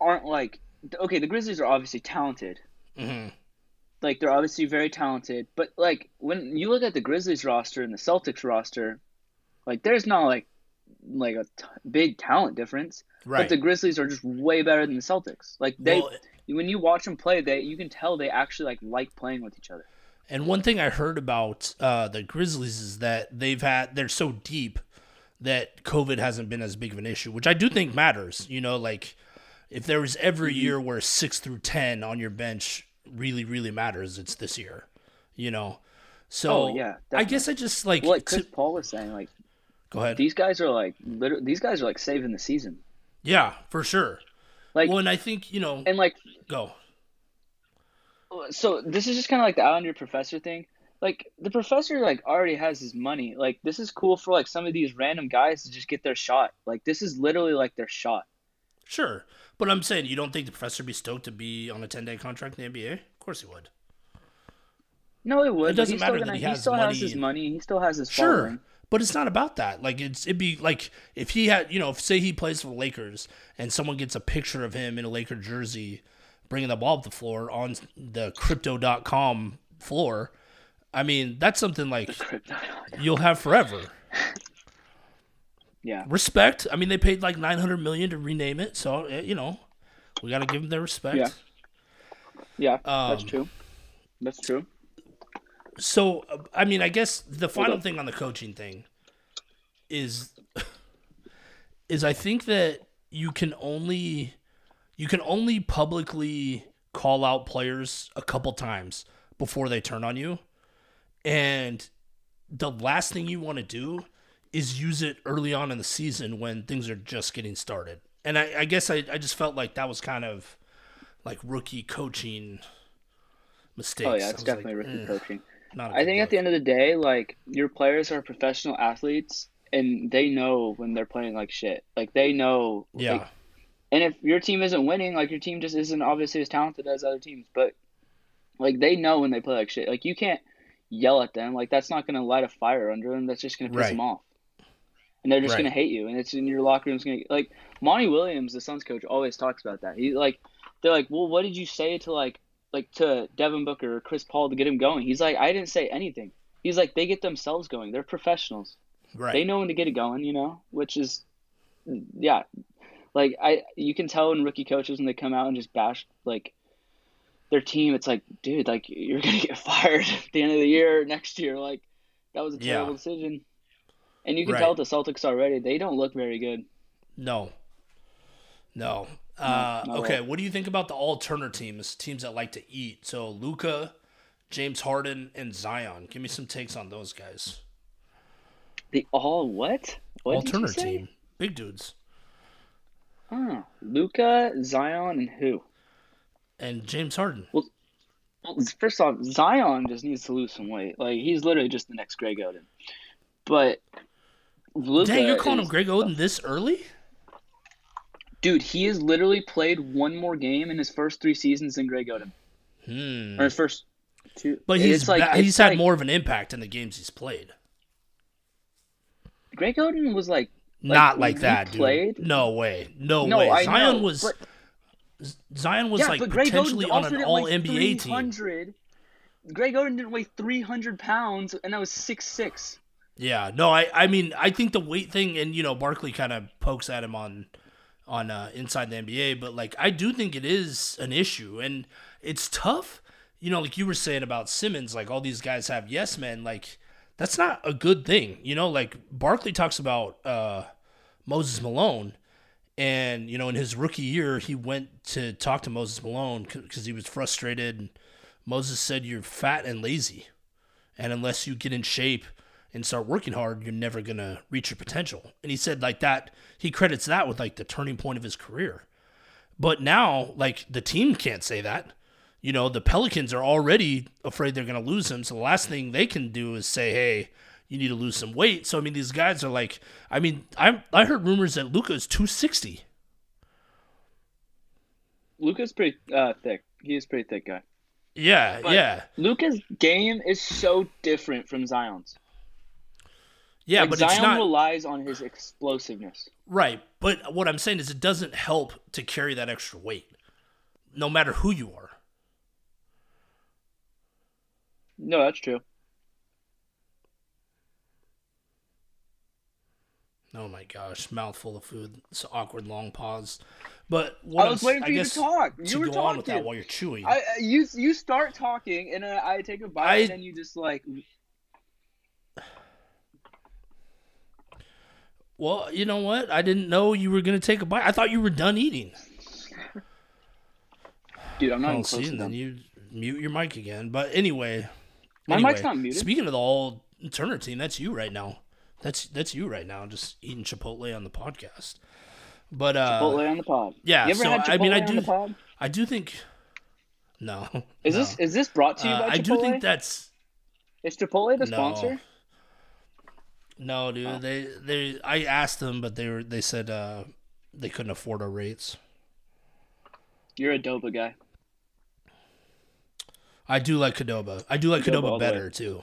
[SPEAKER 2] aren't like okay. The Grizzlies are obviously talented.
[SPEAKER 1] hmm
[SPEAKER 2] Like they're obviously very talented, but like when you look at the Grizzlies roster and the Celtics roster, like there's not like like a t- big talent difference.
[SPEAKER 1] Right.
[SPEAKER 2] But the Grizzlies are just way better than the Celtics. Like they,
[SPEAKER 1] Well,
[SPEAKER 2] when you watch them play, they you can tell they actually like like playing with each other.
[SPEAKER 1] And one thing I heard about uh, the Grizzlies is that they've had they're so deep that COVID hasn't been as big of an issue, which I do think matters. You know, like if there was every
[SPEAKER 2] Mm-hmm.
[SPEAKER 1] year where six through ten on your bench really really matters, it's this year. You know, so
[SPEAKER 2] Oh, yeah,
[SPEAKER 1] I guess I just like
[SPEAKER 2] Well, like
[SPEAKER 1] to-
[SPEAKER 2] Paul was saying, like
[SPEAKER 1] Go ahead.
[SPEAKER 2] These guys are like literally. These guys are like saving the season.
[SPEAKER 1] yeah, for sure.
[SPEAKER 2] Like
[SPEAKER 1] well, and I think you know.
[SPEAKER 2] and like
[SPEAKER 1] go.
[SPEAKER 2] so this is just kind of like the your professor thing. Like the professor like already has his money. Like this is cool for like some of these random guys to just get their shot. Like this is literally like their shot.
[SPEAKER 1] Sure, but I'm saying you don't think the professor would be stoked to be on a 10 day contract in the NBA? Of course he would.
[SPEAKER 2] No, it would.
[SPEAKER 1] It doesn't
[SPEAKER 2] but he's still
[SPEAKER 1] matter that
[SPEAKER 2] gonna,
[SPEAKER 1] he
[SPEAKER 2] he,
[SPEAKER 1] has
[SPEAKER 2] still
[SPEAKER 1] money
[SPEAKER 2] has his money. He still has his
[SPEAKER 1] Sure.
[SPEAKER 2] following.
[SPEAKER 1] But it's not about that. Like it's it'd be like if he had, you know, if say he plays for the Lakers and someone gets a picture of him in a Laker jersey bringing the ball up the floor on the crypto.com floor, I mean, that's something like you'll have forever.
[SPEAKER 2] Yeah.
[SPEAKER 1] Respect. I mean, they paid like 900 million to rename it, so eh, you know, we got to give them their respect.
[SPEAKER 2] Yeah. Yeah, that's
[SPEAKER 1] Um,
[SPEAKER 2] true. That's true.
[SPEAKER 1] So, I mean, I guess the final thing on the coaching thing is is I think that you can only you can only publicly call out players a couple times before they turn on you. And the last thing you want to do is use it early on in the season when things are just getting started. And I, I guess I, I just felt like that was kind of like rookie coaching mistakes.
[SPEAKER 2] Oh yeah, it's definitely
[SPEAKER 1] like,
[SPEAKER 2] rookie
[SPEAKER 1] eh,
[SPEAKER 2] coaching. I think at the end of the day, like your players are professional athletes and they know when they're playing like shit. Like they know
[SPEAKER 1] Yeah.
[SPEAKER 2] like, and if your team isn't winning, like your team just isn't obviously as talented as other teams, but like they know when they play like shit. Like you can't yell at them. Like that's not going to light a fire under them. That's just going to piss
[SPEAKER 1] Right.
[SPEAKER 2] them off. And they're just
[SPEAKER 1] Right.
[SPEAKER 2] going to hate you. And it's in your locker room's going to like Monty Williams, the Suns coach, always talks about that. He like they're like, "Well, what did you say to like like to Devin Booker or Chris Paul to get him going?" He's like, "I didn't say anything." He's like, "They get themselves going. They're professionals.
[SPEAKER 1] right.
[SPEAKER 2] They know when to get it going, you know, which is yeah. Like I you can tell when rookie coaches when they come out and just bash like their team, it's like, dude, like you're gonna get fired at the end of the year next year. Like that was a
[SPEAKER 1] Yeah.
[SPEAKER 2] terrible decision. And you can
[SPEAKER 1] Right.
[SPEAKER 2] tell the Celtics already, they don't look very good.
[SPEAKER 1] No. No. Uh,
[SPEAKER 2] at
[SPEAKER 1] okay, what do you think about the all Turner teams, teams that like to eat? So Luka, James Harden, and Zion. Give me some takes on those guys.
[SPEAKER 2] The all what? What
[SPEAKER 1] all Turner team, big dudes,
[SPEAKER 2] Oh, Luka, Zion, and who?
[SPEAKER 1] and James Harden.
[SPEAKER 2] Well, first off, Zion just needs to lose some weight. Like he's literally just the next Greg Oden. But Luka,
[SPEAKER 1] Dang, you're calling him Greg Oden this early?
[SPEAKER 2] Dude, he has literally played one more game in his first three seasons than Greg Oden,
[SPEAKER 1] Hmm.
[SPEAKER 2] or his first two.
[SPEAKER 1] But he's
[SPEAKER 2] like
[SPEAKER 1] he's had
[SPEAKER 2] like-
[SPEAKER 1] more of an impact in the games he's played.
[SPEAKER 2] Greg Oden was like
[SPEAKER 1] Not like that, dude.
[SPEAKER 2] played-
[SPEAKER 1] No way. No,
[SPEAKER 2] no,
[SPEAKER 1] way.
[SPEAKER 2] I
[SPEAKER 1] Zion
[SPEAKER 2] know,
[SPEAKER 1] was
[SPEAKER 2] but,
[SPEAKER 1] Zion was
[SPEAKER 2] yeah,
[SPEAKER 1] like potentially on an all NBA team.
[SPEAKER 2] 300. Greg Oden didn't weigh 300 pounds, and that was six six.
[SPEAKER 1] Yeah, no, I, I mean, I think the weight thing, and you know, Barkley kind of pokes at him on, on uh, inside the NBA, but like, I do think it is an issue, and it's tough. You know, like you were saying about Simmons, like all these guys have yes men, like that's not a good thing. You know, like Barkley talks about uh, Moses Malone, and you know, in his rookie year, he went to talk to Moses Malone because he was frustrated. Moses said, "You're fat and lazy." and unless you get in shape and start working hard, you're never gonna reach your potential. And he said like that. He credits that with like the turning point of his career. But now, like the team can't say that. You know, the Pelicans are already afraid they're gonna lose him. So the last thing they can do is say, "Hey, you need to lose some weight." So I mean, these guys are like, I mean, I I heard rumors that Luka is 260.
[SPEAKER 2] Luka's pretty uh, thick. He is a pretty thick guy.
[SPEAKER 1] Yeah,
[SPEAKER 2] But-
[SPEAKER 1] yeah,
[SPEAKER 2] Luka's game is so different from Zion's.
[SPEAKER 1] Yeah.
[SPEAKER 2] Like,
[SPEAKER 1] but
[SPEAKER 2] Zion
[SPEAKER 1] it's not
[SPEAKER 2] relies on his explosiveness.
[SPEAKER 1] Right, but what I'm saying is it doesn't help to carry that extra weight, no matter who you are.
[SPEAKER 2] No, that's true.
[SPEAKER 1] Oh my gosh, mouthful of food. It's an awkward long pause. But what
[SPEAKER 2] I was
[SPEAKER 1] I'm-
[SPEAKER 2] waiting for
[SPEAKER 1] I
[SPEAKER 2] you to talk. You
[SPEAKER 1] to
[SPEAKER 2] were
[SPEAKER 1] go
[SPEAKER 2] talking.
[SPEAKER 1] on with that while you're chewing.
[SPEAKER 2] I, I- you you start talking and uh, I take a bite
[SPEAKER 1] I-
[SPEAKER 2] and then you just like
[SPEAKER 1] well, you know what? I didn't know you were gonna take a bite. I thought you were done eating.
[SPEAKER 2] dude I'm not
[SPEAKER 1] Oh, see,
[SPEAKER 2] close to
[SPEAKER 1] and then you mute your mic again. But anyway,
[SPEAKER 2] My
[SPEAKER 1] anyway,
[SPEAKER 2] mic's not muted.
[SPEAKER 1] Speaking of the all Turner team, that's you right now. That's that's you right now, just eating Chipotle on the podcast. But uh,
[SPEAKER 2] Chipotle on the pod.
[SPEAKER 1] yeah,
[SPEAKER 2] You ever
[SPEAKER 1] so, I mean, I do- I do think. No.
[SPEAKER 2] Is
[SPEAKER 1] no.
[SPEAKER 2] this is this brought to you
[SPEAKER 1] Uh,
[SPEAKER 2] by Chipotle?
[SPEAKER 1] I do think that's
[SPEAKER 2] is Chipotle the
[SPEAKER 1] No.
[SPEAKER 2] sponsor?
[SPEAKER 1] No, dude.
[SPEAKER 2] Oh.
[SPEAKER 1] They they I asked them, but they were they said uh they couldn't afford our rates.
[SPEAKER 2] You're a Doba guy.
[SPEAKER 1] I do like Qdoba. I do like
[SPEAKER 2] Qdoba
[SPEAKER 1] better too.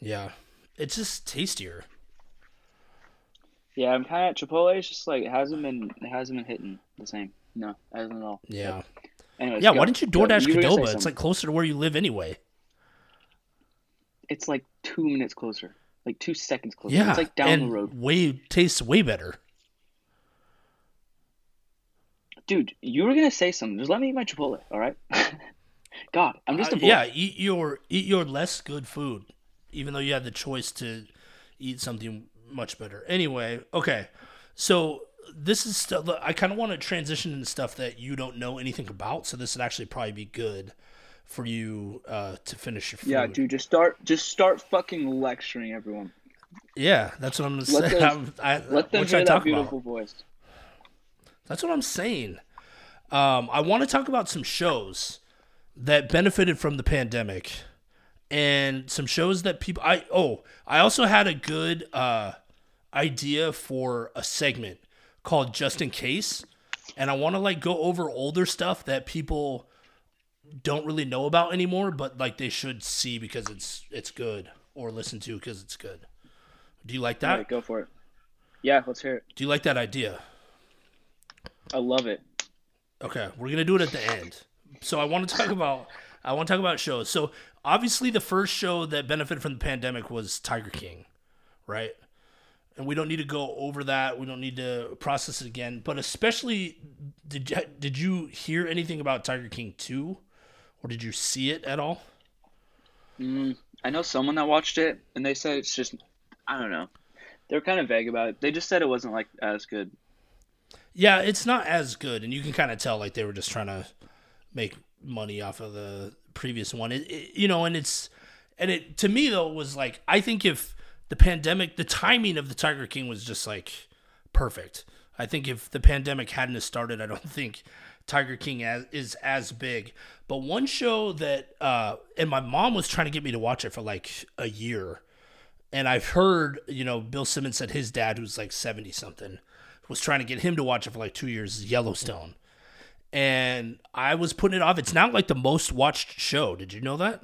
[SPEAKER 1] Yeah, it's just tastier.
[SPEAKER 2] Yeah, I'm kind of Chipotle. It's just like it hasn't been it hasn't been hitting the same. No, it hasn't at all.
[SPEAKER 1] Yeah.
[SPEAKER 2] Anyways,
[SPEAKER 1] Yeah,
[SPEAKER 2] go.
[SPEAKER 1] why didn't you DoorDash
[SPEAKER 2] You were gonna say
[SPEAKER 1] Qdoba? It's
[SPEAKER 2] something.
[SPEAKER 1] like closer to where you live anyway.
[SPEAKER 2] it's like two minutes closer, like two seconds closer.
[SPEAKER 1] Yeah,
[SPEAKER 2] it's like down
[SPEAKER 1] and
[SPEAKER 2] the road,
[SPEAKER 1] way tastes way better.
[SPEAKER 2] dude. You were gonna say something. Just let me eat my Chipotle, all right? God, I'm just a
[SPEAKER 1] Uh, yeah, eat your eat your less good food, even though you had the choice to eat something much better. Anyway, okay, so this is stuff I kind of want to transition into stuff that you don't know anything about. So this would actually probably be good for you uh, to finish your food.
[SPEAKER 2] Yeah, dude. Just start. Just start fucking lecturing everyone.
[SPEAKER 1] Yeah, that's what I'm gonna
[SPEAKER 2] Let
[SPEAKER 1] say.
[SPEAKER 2] them-
[SPEAKER 1] I'm-
[SPEAKER 2] Let them
[SPEAKER 1] I
[SPEAKER 2] hear
[SPEAKER 1] talk
[SPEAKER 2] that beautiful
[SPEAKER 1] about?
[SPEAKER 2] voice.
[SPEAKER 1] That's what I'm saying. Um, I want to talk about some shows that benefited from the pandemic, and some shows that people. I oh, I also had a good uh, idea for a segment called "Just in Case," and I want to like go over older stuff that people don't really know about anymore, but like they should see because it's it's good or listen to because it's good. Do you like that?
[SPEAKER 2] right, go for it. Yeah, let's hear it.
[SPEAKER 1] Do you like that idea?
[SPEAKER 2] I love it.
[SPEAKER 1] Okay, we're gonna do it at the end. So I want to talk about I want to talk about shows. So obviously the first show that benefited from the pandemic was Tiger King, right? And we don't need to go over that. We don't need to process it again. But especially, did did you hear anything about Tiger King two, or did you see it at all?
[SPEAKER 2] Mm, I know someone that watched it, and they said it's just, I don't know. They were kind of vague about it. They just said it wasn't like as good.
[SPEAKER 1] Yeah, it's not as good, and you can kind of tell like they were just trying to make money off of the previous one. It, it- you know, and it's and it to me though was like I think if the pandemic, the timing of the Tiger King was just like perfect. I think if the pandemic hadn't started, I don't think Tiger King as, is as big. But one show that uh, and my mom was trying to get me to watch it for like a year, and I've heard you know Bill Simmons said his dad who's like seventy something was trying to get him to watch it for like two years. is Yellowstone, and I was putting it off. It's not like the most watched show. Did you know that?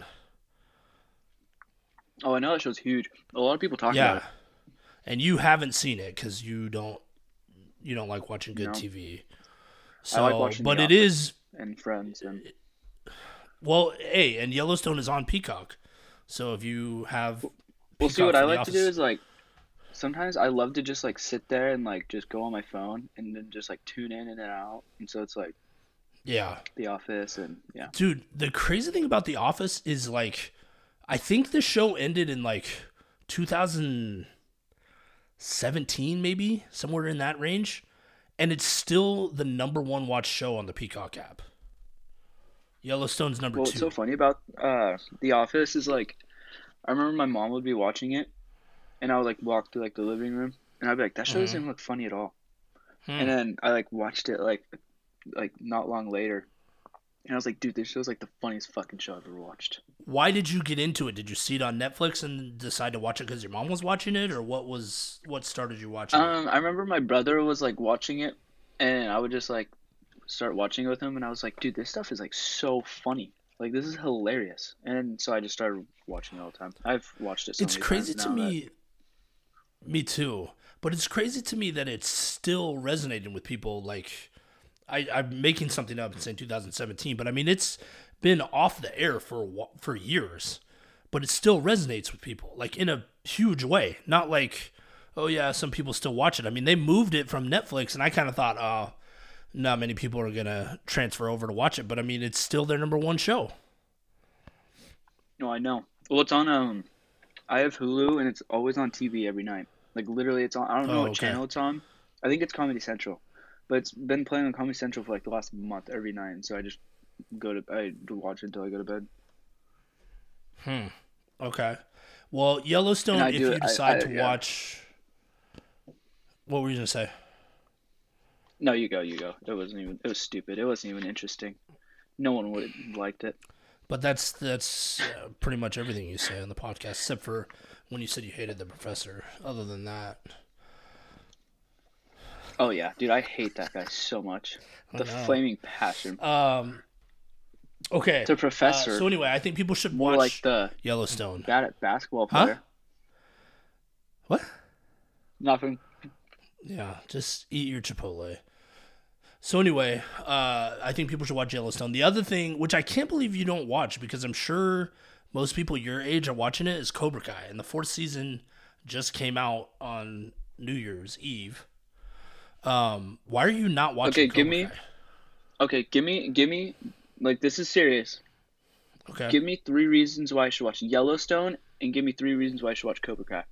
[SPEAKER 2] Oh, I know that show's huge. A lot of people talk
[SPEAKER 1] Yeah,
[SPEAKER 2] about it.
[SPEAKER 1] and you haven't seen it because you don't you don't like watching good
[SPEAKER 2] No.
[SPEAKER 1] TV. So, I
[SPEAKER 2] like watching
[SPEAKER 1] but it is
[SPEAKER 2] And Friends and
[SPEAKER 1] well, hey, and Yellowstone is on Peacock. So if you have,
[SPEAKER 2] Well, see what I like to do is like sometimes I love to just like sit there and like just go on my phone and then just like tune in and out. And so it's like
[SPEAKER 1] yeah,
[SPEAKER 2] The Office and yeah.
[SPEAKER 1] dude. The crazy thing about The Office is like, I think the show ended in like 2017, maybe somewhere in that range, and it's still the number one watched show on the Peacock app. Yellowstone's number
[SPEAKER 2] Well,
[SPEAKER 1] two.
[SPEAKER 2] what's so funny about uh The Office is like I remember my mom would be watching it and I would like walk through like the living room and I'd be like, that show doesn't look funny at all.
[SPEAKER 1] Hmm.
[SPEAKER 2] And then I like watched it like like not long later. And I was like, dude, this show's like the funniest fucking show I've ever watched.
[SPEAKER 1] Why did you get into it? Did you see it on Netflix and decide to watch it because your mom was watching it, or what was what started you watching? it?
[SPEAKER 2] Um, I remember my brother was like watching it, and I would just like start watching it with him, and I was like, dude, this stuff is like so funny. Like this is hilarious. And so I just started watching it all the time. I've watched it. So
[SPEAKER 1] it's
[SPEAKER 2] many
[SPEAKER 1] crazy
[SPEAKER 2] times
[SPEAKER 1] to
[SPEAKER 2] now that-
[SPEAKER 1] me. Me too, but it's crazy to me that it's still resonating with people. Like, I, I'm making something up and saying 2017, but I mean it's been off the air for for years, but it still resonates with people like in a huge way. Not like, oh yeah, some people still watch it. I mean they moved it from Netflix, and I kind of thought, oh, not many people are gonna transfer over to watch it, but I mean it's still their number one show.
[SPEAKER 2] No, I know. Well, it's on um, I have Hulu, and it's always on TV every night. Like literally, it's on. I don't know
[SPEAKER 1] Oh,
[SPEAKER 2] what
[SPEAKER 1] okay.
[SPEAKER 2] channel it's on. I think it's Comedy Central, but it's been playing on Comedy Central for like the last month every night, and so I just go to I watch it until I go to bed. Hmm.
[SPEAKER 1] Okay. Well, Yellowstone. If
[SPEAKER 2] do-
[SPEAKER 1] you
[SPEAKER 2] I-
[SPEAKER 1] decide
[SPEAKER 2] I-
[SPEAKER 1] to
[SPEAKER 2] yeah.
[SPEAKER 1] watch, what were you gonna say?
[SPEAKER 2] No, you go, you go. It wasn't even. It was stupid. It wasn't even interesting. No one would have liked it.
[SPEAKER 1] But that's that's uh, pretty much everything you say on the podcast, except for when you said you hated the professor. Other than that,
[SPEAKER 2] Oh yeah, dude, I hate that guy so much.
[SPEAKER 1] I
[SPEAKER 2] The
[SPEAKER 1] know.
[SPEAKER 2] flaming passion.
[SPEAKER 1] um, okay.
[SPEAKER 2] The
[SPEAKER 1] Uh,
[SPEAKER 2] professor,
[SPEAKER 1] so anyway, I think people should
[SPEAKER 2] more
[SPEAKER 1] watch
[SPEAKER 2] like the
[SPEAKER 1] Yellowstone.
[SPEAKER 2] bad at basketball
[SPEAKER 1] Huh?
[SPEAKER 2] player.
[SPEAKER 1] What?
[SPEAKER 2] Nothing.
[SPEAKER 1] Yeah, just eat your Chipotle. So anyway, uh, I think people should watch Yellowstone. The other thing, which I can't believe you don't watch, because I'm sure most people your age are watching it, is Cobra Kai, and the fourth season just came out on New Year's Eve. Um, why are you not watching?
[SPEAKER 2] Okay, give me-
[SPEAKER 1] Kai?
[SPEAKER 2] Okay, give me, give me, like this is serious.
[SPEAKER 1] Okay.
[SPEAKER 2] Give me three reasons why I should watch Yellowstone, and give me three reasons why I should watch Cobra Kai.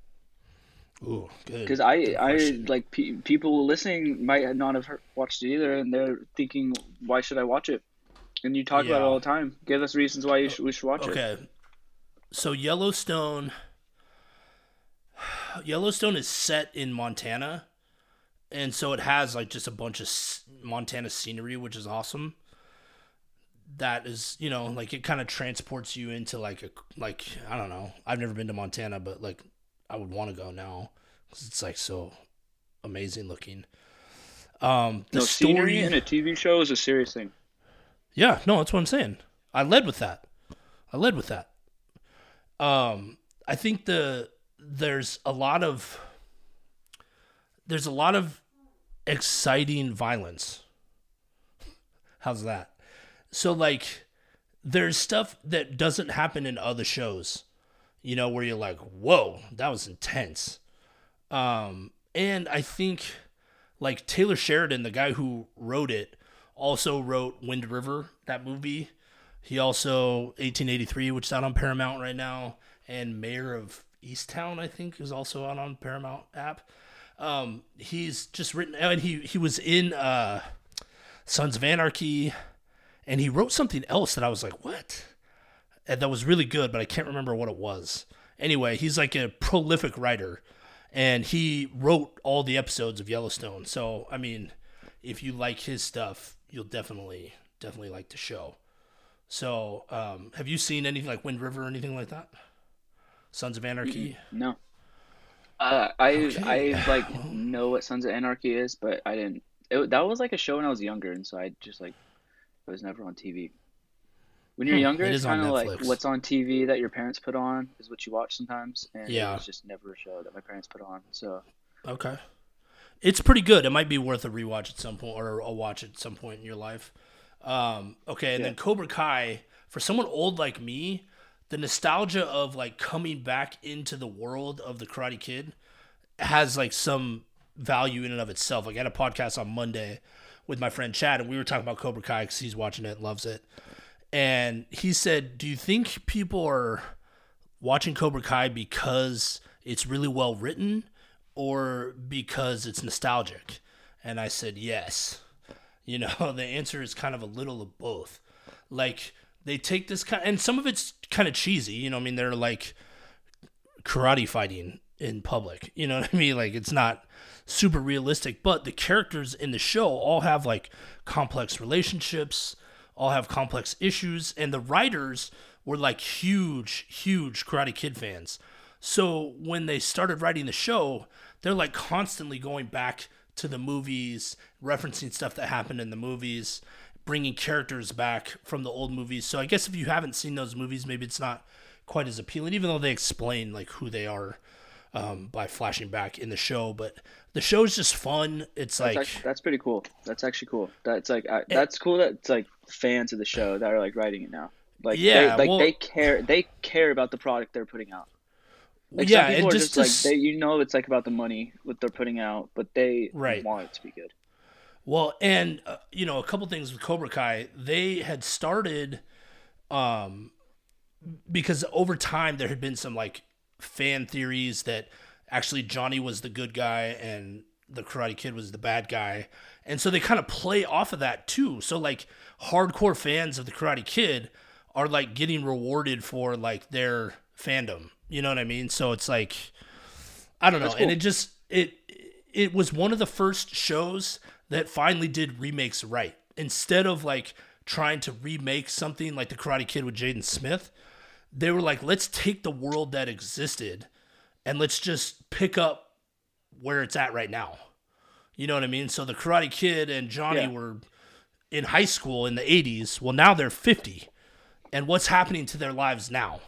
[SPEAKER 1] Ooh, good.
[SPEAKER 2] Because I,
[SPEAKER 1] Good
[SPEAKER 2] I like pe- people listening might not have heard, watched it either, and they're thinking, why should I watch it? And you talk about it all the time. Give us reasons why you should, we should watch it.
[SPEAKER 1] Okay. So Yellowstone Yellowstone is set in Montana. And so it has like just a bunch of Montana scenery, which is awesome. That is, you know, like it kind of transports you into like a like I don't know. I've never been to Montana, but like I would want to go now cuz it's like so amazing looking. Um the
[SPEAKER 2] No,
[SPEAKER 1] story
[SPEAKER 2] scenery in a TV show is a serious thing.
[SPEAKER 1] yeah, no, that's what I'm saying. I led with that. I led with that. Um, I think the there's a lot of there's a lot of exciting violence. How's that? So like there's stuff that doesn't happen in other shows, you know, where you're like, whoa, that was intense. Um, and I think like Taylor Sheridan, the guy who wrote it, also wrote Wind River, that movie. He also 1883, which is out on Paramount right now, and Mayor of Easttown, I think, is also out on Paramount app. Um, he's just written, and he he was in uh, Sons of Anarchy, and he wrote something else that I was like, what? And that was really good, but I can't remember what it was. Anyway, he's like a prolific writer, and he wrote all the episodes of Yellowstone. So I mean, if you like his stuff, you'll definitely definitely like the show. So, um, have you seen anything like Wind River or anything like that? Sons of Anarchy.
[SPEAKER 2] No. Uh, I
[SPEAKER 1] Okay.
[SPEAKER 2] I like know what Sons of Anarchy is, but I didn't. It, that was like a show when I was younger, and so I just like it was never on TV. When you're
[SPEAKER 1] Hmm,
[SPEAKER 2] younger,
[SPEAKER 1] it
[SPEAKER 2] it's kind of like what's on TV that your parents put on is what you watch sometimes, and
[SPEAKER 1] Yeah.
[SPEAKER 2] it was just never a show that my parents put on. So
[SPEAKER 1] Okay. It's pretty good. It might be worth a rewatch at some point or a watch at some point in your life. Um, okay, and
[SPEAKER 2] Yeah.
[SPEAKER 1] then Cobra Kai, for someone old like me, the nostalgia of like coming back into the world of the Karate Kid has like some value in and of itself. Like I had a podcast on Monday with my friend Chad, and we were talking about Cobra Kai because he's watching it loves it. And he said, "Do you think people are watching Cobra Kai because it's really well written or because it's nostalgic?" And I said, "Yes." You know, the answer is kind of a little of both. Like they take this kind, and some of it's kind of cheesy. You know, I mean, they're like karate fighting in public. You know what I mean? Like it's not super realistic, but the characters in the show all have like complex relationships, all have complex issues, and the writers were like huge, huge Karate Kid fans. So when they started writing the show, they're like constantly going back to the movies, referencing stuff that happened in the movies, bringing characters back from the old movies. So I guess if you haven't seen those movies, maybe it's not quite as appealing, even though they explain like who they are um, by flashing back in the show. But the show's just fun. It's
[SPEAKER 2] that's,
[SPEAKER 1] like
[SPEAKER 2] actually, that's pretty cool. That's actually cool. That's like I, that's cool. That it's like fans of the show that are like writing it now. Like
[SPEAKER 1] Yeah,
[SPEAKER 2] they, like
[SPEAKER 1] well-
[SPEAKER 2] they care. They care about the product they're putting out. Like
[SPEAKER 1] yeah,
[SPEAKER 2] some people are
[SPEAKER 1] just,
[SPEAKER 2] just,
[SPEAKER 1] just
[SPEAKER 2] like they, you know, it's like about the money what they're putting out, but they
[SPEAKER 1] Right.
[SPEAKER 2] want it to be good.
[SPEAKER 1] Well, and uh, you know, a couple things with Cobra Kai, they had started um because over time there had been some like fan theories that actually Johnny was the good guy and the Karate Kid was the bad guy. And so they kind of play off of that too. So like hardcore fans of the Karate Kid are like getting rewarded for like their fandom. You know what I mean? So it's like I don't know,
[SPEAKER 2] That's
[SPEAKER 1] and it just it it was one of the first shows that finally did remakes right. Instead of like trying to remake something like the Karate Kid with Jaden Smith, they were like, let's take the world that existed and let's just pick up where it's at right now. You know what I mean? So the Karate Kid and Johnny
[SPEAKER 2] Yeah.
[SPEAKER 1] were in high school in the 80s. Well, now they're 50. And what's happening to their lives now?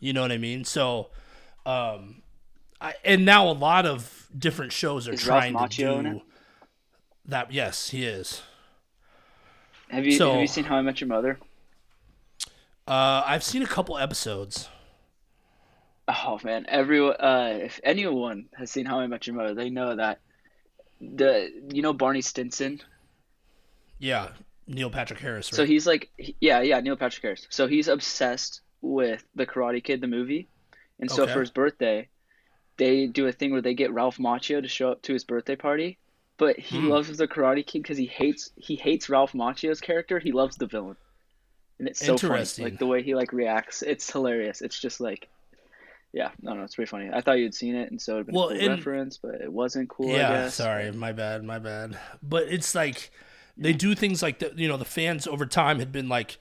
[SPEAKER 1] You know what I mean? So, um, I, and now a lot of different shows are
[SPEAKER 2] Is
[SPEAKER 1] trying to do? That. Yes, he is.
[SPEAKER 2] Have you
[SPEAKER 1] So-
[SPEAKER 2] have you seen How I Met Your Mother?
[SPEAKER 1] Uh, I've seen a couple episodes.
[SPEAKER 2] Oh man, everyone. Uh, if anyone has seen How I Met Your Mother, they know that the you know Barney Stinson.
[SPEAKER 1] Yeah, Neil Patrick Harris. Right?
[SPEAKER 2] So he's like, yeah, yeah, Neil Patrick Harris. So he's obsessed with the Karate Kid, the movie, and so
[SPEAKER 1] Okay.
[SPEAKER 2] for his birthday, they do a thing where they get Ralph Macchio to show up to his birthday party. But he
[SPEAKER 1] Hmm.
[SPEAKER 2] loves the Karate Kid because he hates he hates Ralph Macchio's character. He loves the villain, and it's so funny. Like the way he like reacts, it's hilarious. It's just like, yeah, no, no, it's pretty funny. I thought you'd seen it, and so it'd been
[SPEAKER 1] Well,
[SPEAKER 2] a cool reference, but it wasn't cool. I
[SPEAKER 1] yeah, sorry, my bad, my bad. But it's like they do things like that. You know, the fans over time had been like,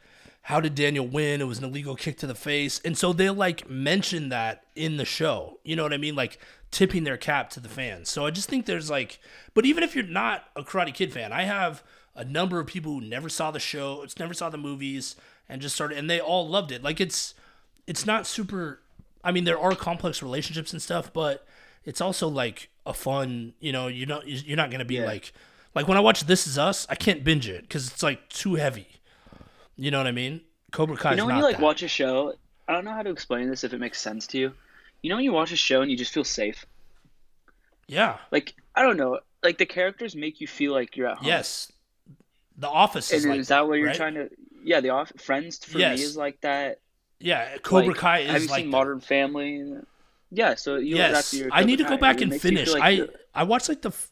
[SPEAKER 1] "How did Daniel win? It was an illegal kick to the face," and so they'll like mention that in the show. You know what I mean? Like tipping their cap to the fans. So I just think there's like, but even if you're not a Karate Kid fan, I have a number of people who never saw the show, it's never saw the movies, and just started, and they all loved it. Like it's, it's not super. I mean, there are complex relationships and stuff, but it's also like a fun. You know, you're not you're not gonna be
[SPEAKER 2] Yeah.
[SPEAKER 1] like, like when I watch This Is Us, I can't binge it because it's like too heavy. You know what I mean? Cobra Kai.
[SPEAKER 2] You know when
[SPEAKER 1] not
[SPEAKER 2] you like
[SPEAKER 1] that.
[SPEAKER 2] watch a show, I don't know how to explain this if it makes sense to you. You know when you watch a show and you just feel safe?
[SPEAKER 1] Yeah.
[SPEAKER 2] Like I don't know, like the characters make you feel like you're at home.
[SPEAKER 1] Yes. The Office is
[SPEAKER 2] And
[SPEAKER 1] like
[SPEAKER 2] is that what you're
[SPEAKER 1] right?
[SPEAKER 2] trying to Yeah, the off Friends for
[SPEAKER 1] Yes.
[SPEAKER 2] me is like that.
[SPEAKER 1] Yeah, Cobra
[SPEAKER 2] Like,
[SPEAKER 1] Kai
[SPEAKER 2] Have
[SPEAKER 1] is
[SPEAKER 2] you
[SPEAKER 1] like
[SPEAKER 2] seen
[SPEAKER 1] that.
[SPEAKER 2] Modern Family? Yeah, so you
[SPEAKER 1] Yes,
[SPEAKER 2] your
[SPEAKER 1] I need to go back and
[SPEAKER 2] makes you feel
[SPEAKER 1] finish.
[SPEAKER 2] like
[SPEAKER 1] I
[SPEAKER 2] you're-
[SPEAKER 1] I watched like the f-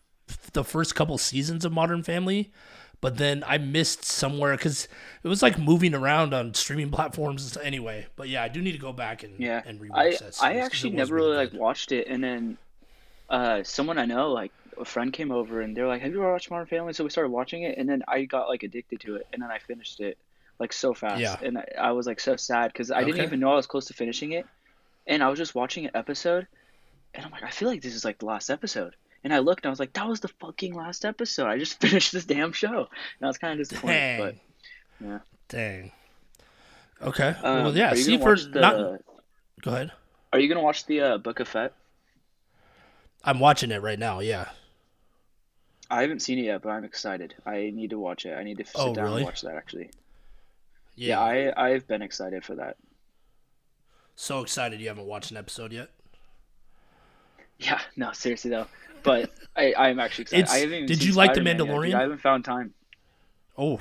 [SPEAKER 1] the first couple seasons of Modern Family, but then I missed somewhere because it was like moving around on streaming platforms anyway. But yeah, I do need to go back and
[SPEAKER 2] Yeah,
[SPEAKER 1] and rewatch
[SPEAKER 2] I
[SPEAKER 1] that.
[SPEAKER 2] I actually never really like watched it, and then uh, someone I know, like a friend, came over and they're like, "Have you ever watched Modern Family?" So we started watching it, and then I got like addicted to it, and then I finished it like so fast,
[SPEAKER 1] Yeah.
[SPEAKER 2] and I, I was like so sad because I didn't even know I was close to finishing it, and I was just watching an episode, and I'm like, I feel like this is like the last episode. And I looked and I was like, that was the fucking last episode. I just finished this damn show. And I was kind of disappointed.
[SPEAKER 1] Dang.
[SPEAKER 2] But yeah.
[SPEAKER 1] Dang. Okay.
[SPEAKER 2] Um,
[SPEAKER 1] well, yeah. See for
[SPEAKER 2] the,
[SPEAKER 1] not. Go ahead.
[SPEAKER 2] Are you gonna watch the uh, Book of Fett?
[SPEAKER 1] I'm watching it right now. Yeah.
[SPEAKER 2] I haven't seen it yet, but I'm excited. I need to watch it. I need to sit
[SPEAKER 1] Oh,
[SPEAKER 2] down
[SPEAKER 1] really?
[SPEAKER 2] and watch that actually.
[SPEAKER 1] Yeah.
[SPEAKER 2] Yeah, I I've been excited for that.
[SPEAKER 1] so excited you haven't watched an episode yet.
[SPEAKER 2] Yeah, no, seriously though. But I I'm actually excited.
[SPEAKER 1] It's-
[SPEAKER 2] I haven't even
[SPEAKER 1] did you like The
[SPEAKER 2] Spider-Man yet, dude.
[SPEAKER 1] Mandalorian?
[SPEAKER 2] I haven't found time.
[SPEAKER 1] Oh,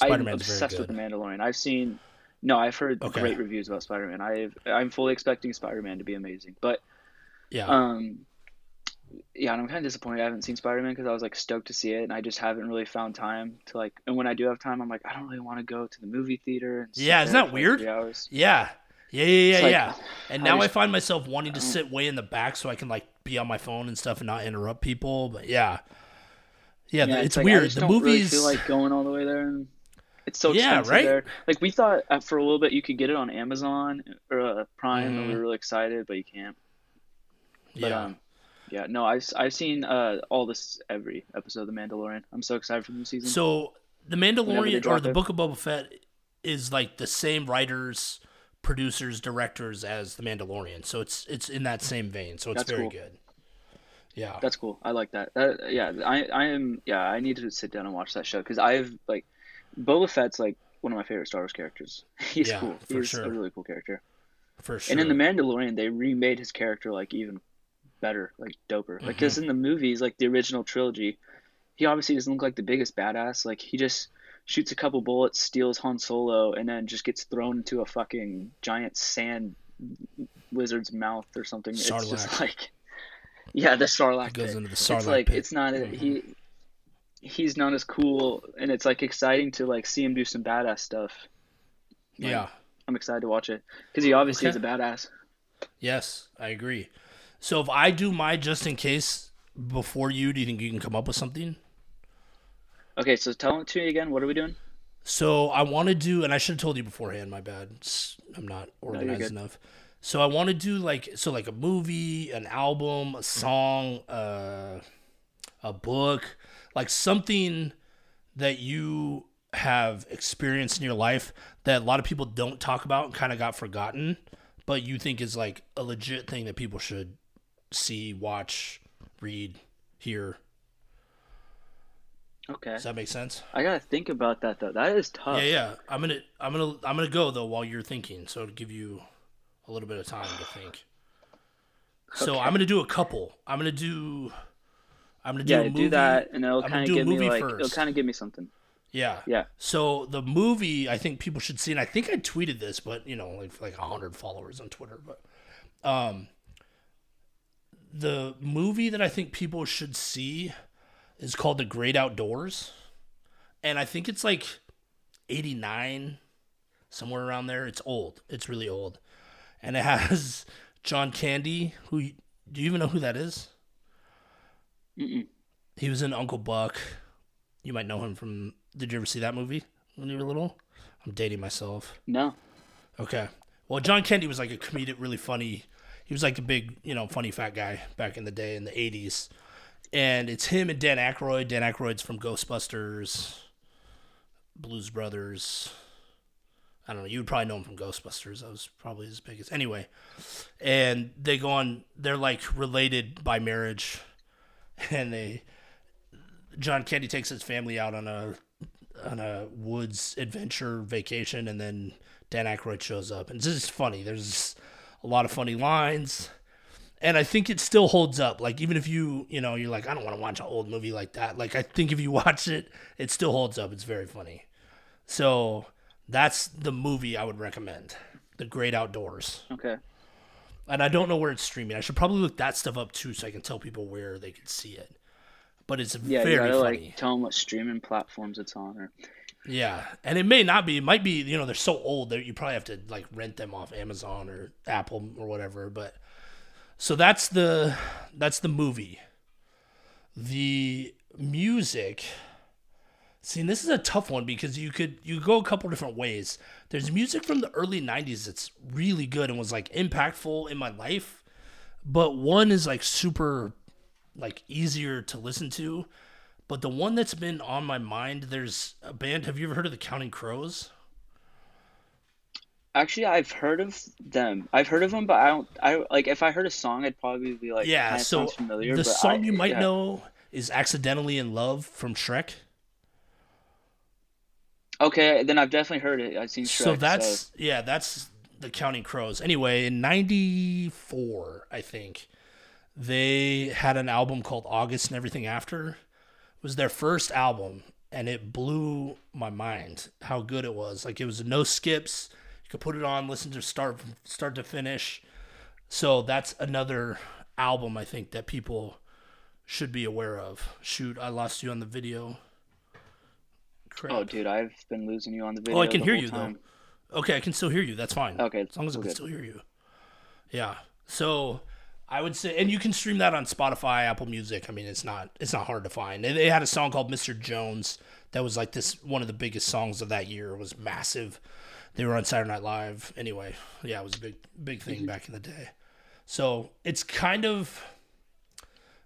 [SPEAKER 2] I'm
[SPEAKER 1] Spider Man's very
[SPEAKER 2] obsessed with The Mandalorian. I've seen no, I've heard
[SPEAKER 1] Okay.
[SPEAKER 2] great reviews about Spider-Man. I've I'm fully expecting Spider-Man to be amazing. But
[SPEAKER 1] Yeah.
[SPEAKER 2] um yeah, and I'm kind of disappointed I haven't seen Spider-Man because I was like stoked to see it, and I just haven't really found time to like. And when I do have time, I'm like, I don't really want to go to the movie theater. And
[SPEAKER 1] Yeah, isn't that weird?
[SPEAKER 2] three hours.
[SPEAKER 1] Yeah. Yeah, yeah, yeah,
[SPEAKER 2] like,
[SPEAKER 1] yeah. And now I,
[SPEAKER 2] just-
[SPEAKER 1] find myself wanting to sit way in the back so I can like be on my phone and stuff and not interrupt people. But yeah, yeah,
[SPEAKER 2] Yeah,
[SPEAKER 1] it's,
[SPEAKER 2] like, I
[SPEAKER 1] weird. The
[SPEAKER 2] don't really
[SPEAKER 1] movies,
[SPEAKER 2] feel like going all the way there. And it's so
[SPEAKER 1] Yeah, right?
[SPEAKER 2] there. Like we thought uh, for a little bit you could get it on Amazon or uh, Prime, and we
[SPEAKER 1] Mhm.
[SPEAKER 2] were really excited, but you can't. But
[SPEAKER 1] yeah,
[SPEAKER 2] um, yeah, no, I've I've seen uh all this every episode of The Mandalorian. I'm so excited for the new season.
[SPEAKER 1] So the Mandalorian or the
[SPEAKER 2] it.
[SPEAKER 1] Book of Boba Fett is like the same writers, producers, directors as the Mandalorian. So it's it's in that same vein. So it's
[SPEAKER 2] That's
[SPEAKER 1] very
[SPEAKER 2] cool.
[SPEAKER 1] good. Yeah.
[SPEAKER 2] That's cool. I like that. that yeah, I I am yeah. I need to sit down and watch that show because I've like Boba Fett's like one of my favorite Star Wars characters. He's
[SPEAKER 1] Yeah,
[SPEAKER 2] cool. He's
[SPEAKER 1] sure.
[SPEAKER 2] a really cool character.
[SPEAKER 1] for sure.
[SPEAKER 2] And in the Mandalorian, they remade his character like even better, like doper. Like, mm-hmm. cause in the movies, like the original trilogy, he obviously doesn't look like the biggest badass. Like he just shoots a couple bullets, steals Han Solo, and then just gets thrown into a fucking giant sand wizard's mouth or something. It's just like, yeah, the Sarlacc.
[SPEAKER 1] It goes
[SPEAKER 2] pit.
[SPEAKER 1] into the Sarlacc
[SPEAKER 2] It's like
[SPEAKER 1] pit.
[SPEAKER 2] it's not he. He's not as cool, and it's like exciting to like see him do some badass stuff. Like,
[SPEAKER 1] yeah.
[SPEAKER 2] I'm excited to watch it because he obviously
[SPEAKER 1] Okay.
[SPEAKER 2] is a badass.
[SPEAKER 1] Yes, I agree. So if I do my just in case before you, do you think you can come up with something?
[SPEAKER 2] Okay, so tell it to me again. What are we doing?
[SPEAKER 1] So I want to do, and I should have told you beforehand. My bad. I'm not organized
[SPEAKER 2] good.
[SPEAKER 1] enough. So I want to do like so like a movie, an album, a song, uh, a book, like something that you have experienced in your life that a lot of people don't talk about and kind of got forgotten, but you think is like a legit thing that people should see, watch, read, hear.
[SPEAKER 2] Okay.
[SPEAKER 1] Does that make sense?
[SPEAKER 2] I gotta think about that though. That is tough.
[SPEAKER 1] Yeah, yeah. I'm gonna, I'm gonna, I'm gonna go though while you're thinking, so to give you a little bit of time to think. So
[SPEAKER 2] Okay.
[SPEAKER 1] I'm gonna do a couple. I'm gonna do, I'm gonna do
[SPEAKER 2] Yeah,
[SPEAKER 1] a movie.
[SPEAKER 2] do that, and it'll kind of give me like it'll kind of give me something.
[SPEAKER 1] Yeah.
[SPEAKER 2] Yeah.
[SPEAKER 1] So the movie, I think people should see, and I think I tweeted this, but you know, like like hundred followers on Twitter. But um, the movie that I think people should see is called The Great Outdoors, and I think it's like eighty nine, somewhere around there. It's old. It's really old, and it has John Candy. Who do you even know who that is?
[SPEAKER 2] Mm-mm.
[SPEAKER 1] He was in Uncle Buck. You might know him from. Did you ever see that movie when you were little? I'm dating myself.
[SPEAKER 2] No.
[SPEAKER 1] Okay. Well, John Candy was like a comedic, really funny. He was like a big, you know, funny fat guy back in the day in the '80s. And it's him and Dan Aykroyd. Dan Aykroyd's from Ghostbusters, Blues Brothers. I don't know. You would probably know him from Ghostbusters. That was probably his biggest. Anyway, and they go on. They're like related by marriage, and they. John Candy takes his family out on a on a woods adventure vacation, and then Dan Aykroyd shows up, and it's just funny. There's a lot of funny lines, and I think it still holds up. Like even if you you know you're like I don't want to watch an old movie like that. Like I think if you watch it, it still holds up. It's very funny. So that's the movie I would recommend. The Great Outdoors.
[SPEAKER 2] Okay.
[SPEAKER 1] And I don't know where it's streaming. I should probably look that stuff up too, so I can tell people where they can see it. But it's
[SPEAKER 2] Yeah,
[SPEAKER 1] very
[SPEAKER 2] you gotta
[SPEAKER 1] funny.
[SPEAKER 2] like tell them what streaming platforms it's on. Or
[SPEAKER 1] Yeah, and it may not be. It might be. You know, they're so old that you probably have to like rent them off Amazon or Apple or whatever. But so that's the that's the movie. The music. See, this is a tough one because you could you go a couple different ways. There's music from the early '90s that's really good and was like impactful in my life, but one is like super like easier to listen to. But the one that's been on my mind, there's a band. Have you ever heard of the Counting Crows?
[SPEAKER 2] Actually, I've heard of them. I've heard of them, but I don't. I like if I heard a song, I'd probably be like,
[SPEAKER 1] yeah, so
[SPEAKER 2] familiar."
[SPEAKER 1] the song
[SPEAKER 2] I-
[SPEAKER 1] you might
[SPEAKER 2] yeah.
[SPEAKER 1] know is "Accidentally in Love" from Shrek.
[SPEAKER 2] Okay, then I've definitely heard it. I've seen Shrek.
[SPEAKER 1] so that's yeah, that's the Counting Crows. Anyway, in '94, I think they had an album called August and Everything After. It was their first album, and it blew my mind how good it was. Like it was no skips. You could put it on, listen to start from start to finish. So that's another album I think that people should be aware of. Shoot, I lost you on the video. Crap.
[SPEAKER 2] Oh, dude, I've been losing you on the video.
[SPEAKER 1] Oh, I can hear you
[SPEAKER 2] time.
[SPEAKER 1] though. Okay, I can still hear you. That's fine.
[SPEAKER 2] Okay,
[SPEAKER 1] as long as I can
[SPEAKER 2] good.
[SPEAKER 1] still hear you. Yeah. So I would say, and you can stream that on Spotify, Apple Music. I mean, it's not it's not hard to find. And they had a song called "Mr. Jones" that was like this one of the biggest songs of that year. It was massive. They were on Saturday Night Live. Anyway, yeah, it was a big big thing back in the day. So it's kind of.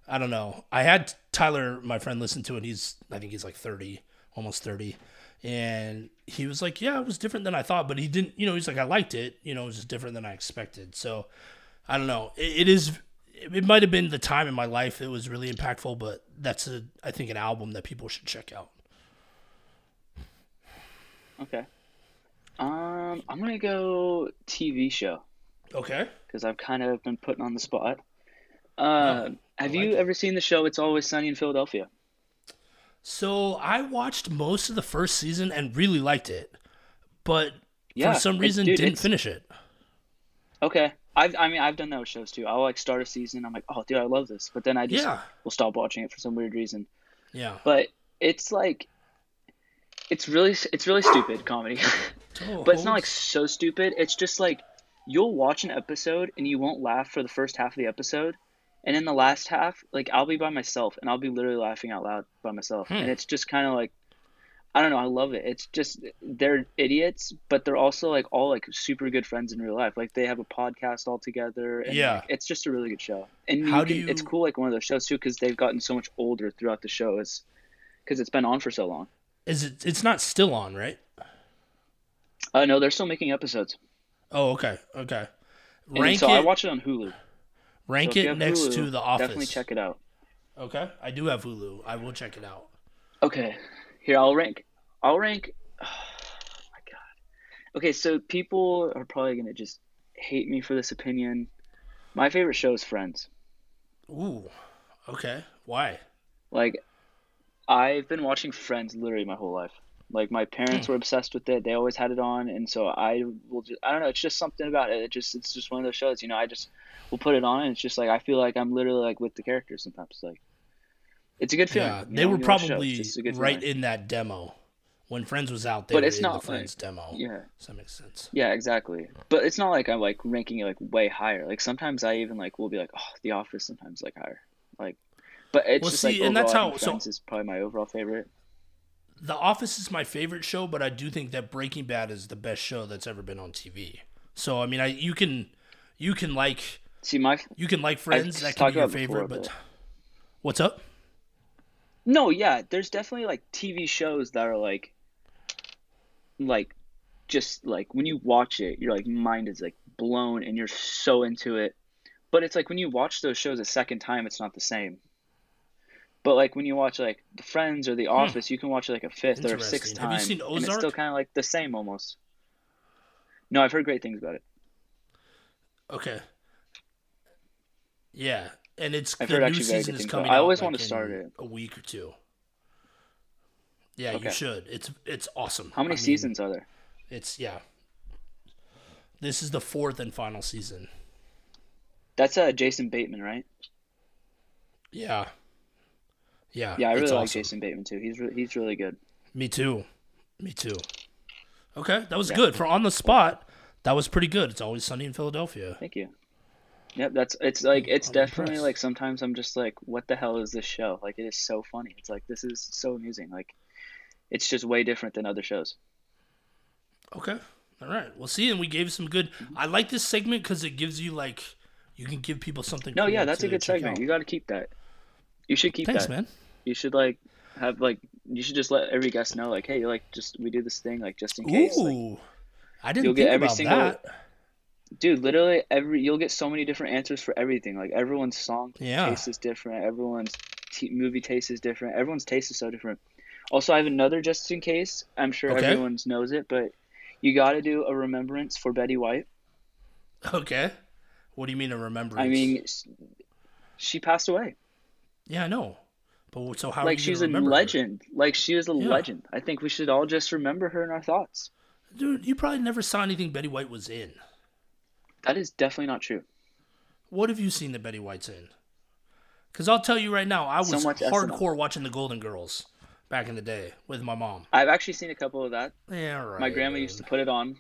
[SPEAKER 1] I don't know. I had Tyler, my friend, listen to it. He's, I think he's like 30, almost 30. And he was like, yeah, it was different than I thought, but he didn't, you know, he's like, I liked it. You know, it was just different than I expected. So I don't know. It, it is, it might have been the time in my life that was really impactful, but that's a, I think, an album that people should check out.
[SPEAKER 2] Okay. Um, I'm gonna go TV show
[SPEAKER 1] Okay.
[SPEAKER 2] because I've kind of been putting on the spot. Uh, have
[SPEAKER 1] like
[SPEAKER 2] you
[SPEAKER 1] it.
[SPEAKER 2] ever seen the show It's Always Sunny in Philadelphia?
[SPEAKER 1] So I watched most of the first season and really liked it, but
[SPEAKER 2] Yeah,
[SPEAKER 1] for some reason
[SPEAKER 2] dude,
[SPEAKER 1] didn't finish it.
[SPEAKER 2] Okay. I've, I mean, I've done those shows too. I'll like start a season. I'm like, oh, dude, I love this. But then I just
[SPEAKER 1] Yeah.
[SPEAKER 2] will stop watching it for some weird reason.
[SPEAKER 1] Yeah.
[SPEAKER 2] But it's like, it's really, it's really stupid comedy. but it's not like so stupid. It's just like, you'll watch an episode and you won't laugh for the first half of the episode, and in the last half, like I'll be by myself and I'll be literally laughing out loud by myself,
[SPEAKER 1] Hmm.
[SPEAKER 2] and it's just kind of like, I don't know, I love it. It's just they're idiots, but they're also like all like super good friends in real life. Like they have a podcast all together, and
[SPEAKER 1] Yeah.
[SPEAKER 2] like, it's just a really good show. And
[SPEAKER 1] How
[SPEAKER 2] you
[SPEAKER 1] do
[SPEAKER 2] can, it's cool like one of those shows too because they've gotten so much older throughout the show. Is because it's been on for so long.
[SPEAKER 1] Is it? It's not still on, right?
[SPEAKER 2] Uh, no, they're still making episodes.
[SPEAKER 1] Oh, okay, okay.
[SPEAKER 2] And
[SPEAKER 1] Rank
[SPEAKER 2] so I
[SPEAKER 1] it.
[SPEAKER 2] watch it on Hulu.
[SPEAKER 1] rank
[SPEAKER 2] So
[SPEAKER 1] it next
[SPEAKER 2] Hulu,
[SPEAKER 1] to The Office.
[SPEAKER 2] Definitely check it out.
[SPEAKER 1] Okay, I do have Hulu. I will check it out.
[SPEAKER 2] Okay, here I'll rank. I'll rank. Oh my god. Okay, so people are probably gonna just hate me for this opinion. My favorite show is Friends.
[SPEAKER 1] Ooh, okay. Why?
[SPEAKER 2] Like, I've been watching Friends literally my whole life. Like my parents were obsessed with it. They always had it on, and so I will just. I don't know. It's just something about it. It just. It's just one of those shows. You know. I just will put it on, and it's just like I feel like I'm literally like with the characters sometimes. Like, it's a good feeling.
[SPEAKER 1] Yeah, they
[SPEAKER 2] know,
[SPEAKER 1] were
[SPEAKER 2] when you watch a show.
[SPEAKER 1] Probably
[SPEAKER 2] just a good
[SPEAKER 1] right
[SPEAKER 2] feeling.
[SPEAKER 1] in that demo when Friends was out. They
[SPEAKER 2] But it's
[SPEAKER 1] in
[SPEAKER 2] not
[SPEAKER 1] the Friends
[SPEAKER 2] like-
[SPEAKER 1] demo.
[SPEAKER 2] Yeah.
[SPEAKER 1] Does that makes sense?
[SPEAKER 2] Yeah, exactly. But it's not like I'm like ranking it like way higher. Like sometimes I even like will be like, oh, The Office sometimes like higher. Like, but it's
[SPEAKER 1] Well,
[SPEAKER 2] just
[SPEAKER 1] see,
[SPEAKER 2] like
[SPEAKER 1] and that's how-
[SPEAKER 2] think
[SPEAKER 1] so-
[SPEAKER 2] Friends is probably my overall favorite.
[SPEAKER 1] The Office is my favorite show, but I do think that Breaking Bad is the best show that's ever been on TV. So I mean, I you can you can like
[SPEAKER 2] See, my
[SPEAKER 1] you can like Friends. That can be your favorite,
[SPEAKER 2] before,
[SPEAKER 1] but
[SPEAKER 2] but-
[SPEAKER 1] what's up?
[SPEAKER 2] no, yeah, there's definitely like TV shows that are like, like, just like when you watch it, your like mind is like blown and you're so into it. But it's like when you watch those shows a second time, it's not the same. But like when you watch like The Friends or The Office, you can watch it like a fifth or a sixth
[SPEAKER 1] Hmm. Interesting. Have you
[SPEAKER 2] time,
[SPEAKER 1] seen
[SPEAKER 2] and it's still kind of like the same almost. No, I've heard great things about it.
[SPEAKER 1] Okay. Yeah, and it's
[SPEAKER 2] I've
[SPEAKER 1] the new season is coming.
[SPEAKER 2] I always
[SPEAKER 1] like,
[SPEAKER 2] want to start it.
[SPEAKER 1] a week or two. Yeah, you should. It's it's awesome.
[SPEAKER 2] How many
[SPEAKER 1] I mean,
[SPEAKER 2] seasons are there?
[SPEAKER 1] It's yeah. This is the fourth and final season.
[SPEAKER 2] That's uh Jason Bateman, right?
[SPEAKER 1] Yeah. Yeah.
[SPEAKER 2] Yeah, I really
[SPEAKER 1] it's
[SPEAKER 2] like
[SPEAKER 1] awesome.
[SPEAKER 2] Jason Bateman too. He's re- he's really good.
[SPEAKER 1] Me too. Me too. Okay, that was
[SPEAKER 2] Yeah.
[SPEAKER 1] good for on the spot. That was pretty good. It's always sunny in Philadelphia.
[SPEAKER 2] Thank you. Yep, that's it's like it's
[SPEAKER 1] I'm
[SPEAKER 2] definitely
[SPEAKER 1] impressed.
[SPEAKER 2] like sometimes I'm just like, what the hell is this show? Like it is so funny. It's like this is so amusing. Like it's just way different than other shows.
[SPEAKER 1] Okay. All right. Well, see, and we gave some good. I like this segment because it gives you like you can give people something.
[SPEAKER 2] No, yeah, that's a good segment.
[SPEAKER 1] out.
[SPEAKER 2] You got to keep that. You should keep
[SPEAKER 1] Thanks,
[SPEAKER 2] that.
[SPEAKER 1] man.
[SPEAKER 2] You should like have like you should just let every guest know like, hey, like just we do this thing like just in case. Like,
[SPEAKER 1] Ooh, I didn't
[SPEAKER 2] you'll
[SPEAKER 1] think
[SPEAKER 2] get every
[SPEAKER 1] about
[SPEAKER 2] single-
[SPEAKER 1] that.
[SPEAKER 2] dude, literally every you'll get so many different answers for everything. Like everyone's song
[SPEAKER 1] Yeah.
[SPEAKER 2] taste is different. Everyone's t- movie taste is different. Everyone's taste is so different. Also, I have another just in case. I'm sure
[SPEAKER 1] Okay.
[SPEAKER 2] everyone knows it, but you got to do a remembrance for Betty White.
[SPEAKER 1] Okay. What do you mean a remembrance?
[SPEAKER 2] I mean, she passed away.
[SPEAKER 1] Yeah, I know. But so how?
[SPEAKER 2] like she's a
[SPEAKER 1] remember her?
[SPEAKER 2] legend. Like she is a
[SPEAKER 1] Yeah.
[SPEAKER 2] legend. I think we should all just remember her in our thoughts.
[SPEAKER 1] dude. You probably never saw anything Betty White was in.
[SPEAKER 2] That is definitely not true.
[SPEAKER 1] What have you seen that Betty White's in? Because I'll tell you right now, I was
[SPEAKER 2] So much SNL.
[SPEAKER 1] hardcore watching the Golden Girls back in the day with my mom.
[SPEAKER 2] I've actually seen a couple of that.
[SPEAKER 1] Yeah, right.
[SPEAKER 2] My grandma used to put it on.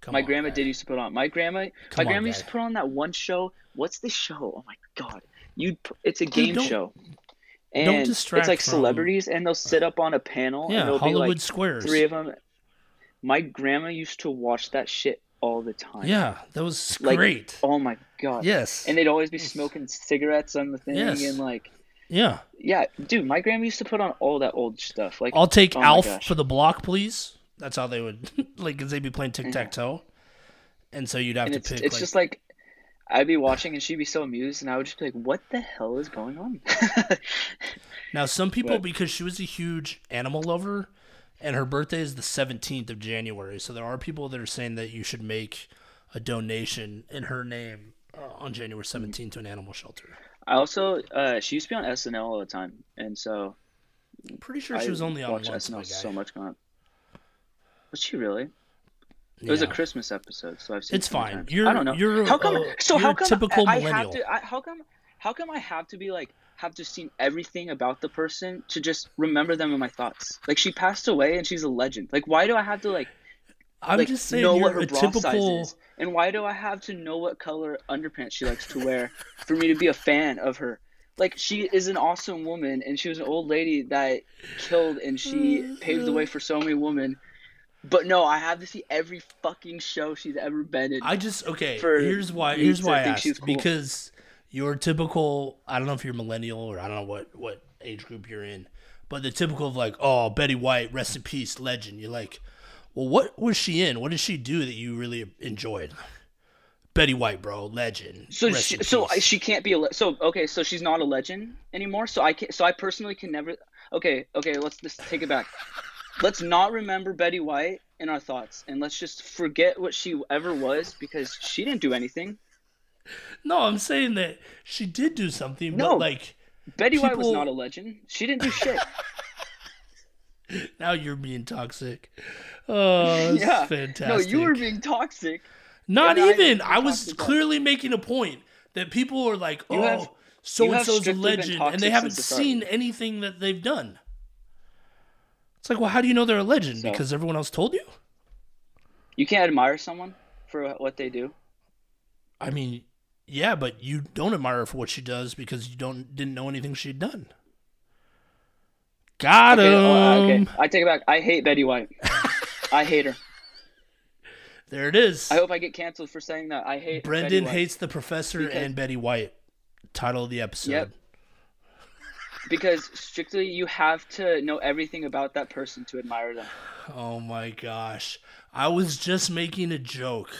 [SPEAKER 1] Come
[SPEAKER 2] my
[SPEAKER 1] on,
[SPEAKER 2] grandma did used to put on. My grandma,
[SPEAKER 1] Come
[SPEAKER 2] my
[SPEAKER 1] on,
[SPEAKER 2] grandma used
[SPEAKER 1] guy.
[SPEAKER 2] to put on that one show. What's the show? Oh my god! You, it's a game
[SPEAKER 1] don't-
[SPEAKER 2] show,
[SPEAKER 1] don't
[SPEAKER 2] and
[SPEAKER 1] distract
[SPEAKER 2] it's like celebrities, and they'll sit up on a panel,
[SPEAKER 1] Yeah,
[SPEAKER 2] and there'll
[SPEAKER 1] Hollywood
[SPEAKER 2] be like
[SPEAKER 1] Squares.
[SPEAKER 2] three of them. My grandma used to watch that shit all the time.
[SPEAKER 1] Yeah, that was
[SPEAKER 2] Like,
[SPEAKER 1] great.
[SPEAKER 2] Oh my god.
[SPEAKER 1] Yes.
[SPEAKER 2] And they'd always be smoking cigarettes on the thing,
[SPEAKER 1] Yes.
[SPEAKER 2] and like,
[SPEAKER 1] yeah.
[SPEAKER 2] yeah, dude, my grandma used to put on all that old stuff. Like,
[SPEAKER 1] I'll take
[SPEAKER 2] oh
[SPEAKER 1] Alf for the block, please. That's how they would like, cause they'd be playing mm-hmm. tic tac toe, and so you'd have
[SPEAKER 2] and
[SPEAKER 1] to
[SPEAKER 2] it's
[SPEAKER 1] pick.
[SPEAKER 2] it's
[SPEAKER 1] like,
[SPEAKER 2] just like I'd be watching and she'd be so amused and I would just be like, "What the hell is going on?"
[SPEAKER 1] now, some people
[SPEAKER 2] but-
[SPEAKER 1] because she was a huge animal lover, and her birthday is the seventeenth of January, so there are people that are saying that you should make a donation in her name uh, on January seventeenth to an animal shelter.
[SPEAKER 2] I also uh, she used to be on SNL all the time, and so
[SPEAKER 1] I'm pretty sure
[SPEAKER 2] I
[SPEAKER 1] she was only on
[SPEAKER 2] watch
[SPEAKER 1] once.
[SPEAKER 2] SNL so much on. Was she really? It was a Christmas episode, so I've seen.
[SPEAKER 1] It's
[SPEAKER 2] it
[SPEAKER 1] fine.
[SPEAKER 2] times.
[SPEAKER 1] You're-
[SPEAKER 2] I don't know.
[SPEAKER 1] you're,
[SPEAKER 2] how come?
[SPEAKER 1] uh,
[SPEAKER 2] so how come
[SPEAKER 1] typical
[SPEAKER 2] I, I have to? I, how come? How come I have to be like have to seen everything about the person to just remember them in my thoughts? Like she passed away and she's a legend. Like why do I have to like
[SPEAKER 1] I'm
[SPEAKER 2] like,
[SPEAKER 1] just saying
[SPEAKER 2] know
[SPEAKER 1] you're
[SPEAKER 2] what her
[SPEAKER 1] a
[SPEAKER 2] bra
[SPEAKER 1] typical.
[SPEAKER 2] size is. And why do I have to know what color underpants she likes to wear for me to be a fan of her? Like she is an awesome woman, and she was an old lady that killed, and she paved the way for so many women. But no, I have to see every fucking show she's ever been in.
[SPEAKER 1] I just okay. Here's why. Here's why I
[SPEAKER 2] think
[SPEAKER 1] asked
[SPEAKER 2] she's cool.
[SPEAKER 1] because you're typical. I don't know if you're millennial or I don't know what what age group you're in, but the typical of like, oh, Betty White, rest in peace, legend. You're like, well, what was she in? What did she do that you really enjoyed? Betty White, bro, legend.
[SPEAKER 2] So
[SPEAKER 1] Rest
[SPEAKER 2] she, so she can't be a le- so okay. So she's not a legend anymore. So I can so I personally can never. Okay, okay. Let's just take it back. Let's not remember Betty White in our thoughts, and let's just forget what she ever was because she didn't do anything.
[SPEAKER 1] no, I'm saying that she did do something,
[SPEAKER 2] No.
[SPEAKER 1] but like
[SPEAKER 2] Betty White was not a legend. She didn't do shit.
[SPEAKER 1] now you're being toxic. Oh, that's
[SPEAKER 2] yeah.
[SPEAKER 1] fantastic.
[SPEAKER 2] No, you were being toxic.
[SPEAKER 1] Not
[SPEAKER 2] And I
[SPEAKER 1] even. I was clearly making a point that people are like,
[SPEAKER 2] You
[SPEAKER 1] "Oh, so and
[SPEAKER 2] have
[SPEAKER 1] so's a legend," and they haven't
[SPEAKER 2] since the start.
[SPEAKER 1] seen anything that they've done. It's like, well, how do you know they're a legend?
[SPEAKER 2] So-
[SPEAKER 1] Because everyone else told you.
[SPEAKER 2] You can't admire someone for what they do.
[SPEAKER 1] I mean, yeah, but you don't admire her for what she does because you don't didn't know anything she'd done. Got
[SPEAKER 2] Okay, oh, uh,
[SPEAKER 1] him.
[SPEAKER 2] oh, okay. I take it back. I hate Betty White. I hate her.
[SPEAKER 1] There it is.
[SPEAKER 2] I hope I get canceled for saying that. I hate. Betty Brendon
[SPEAKER 1] hates the professor
[SPEAKER 2] Because-
[SPEAKER 1] and Betty White. Title of the episode.
[SPEAKER 2] Yep. Because strictly you have to know everything about that person to admire them.
[SPEAKER 1] Oh my gosh. I was just making a joke.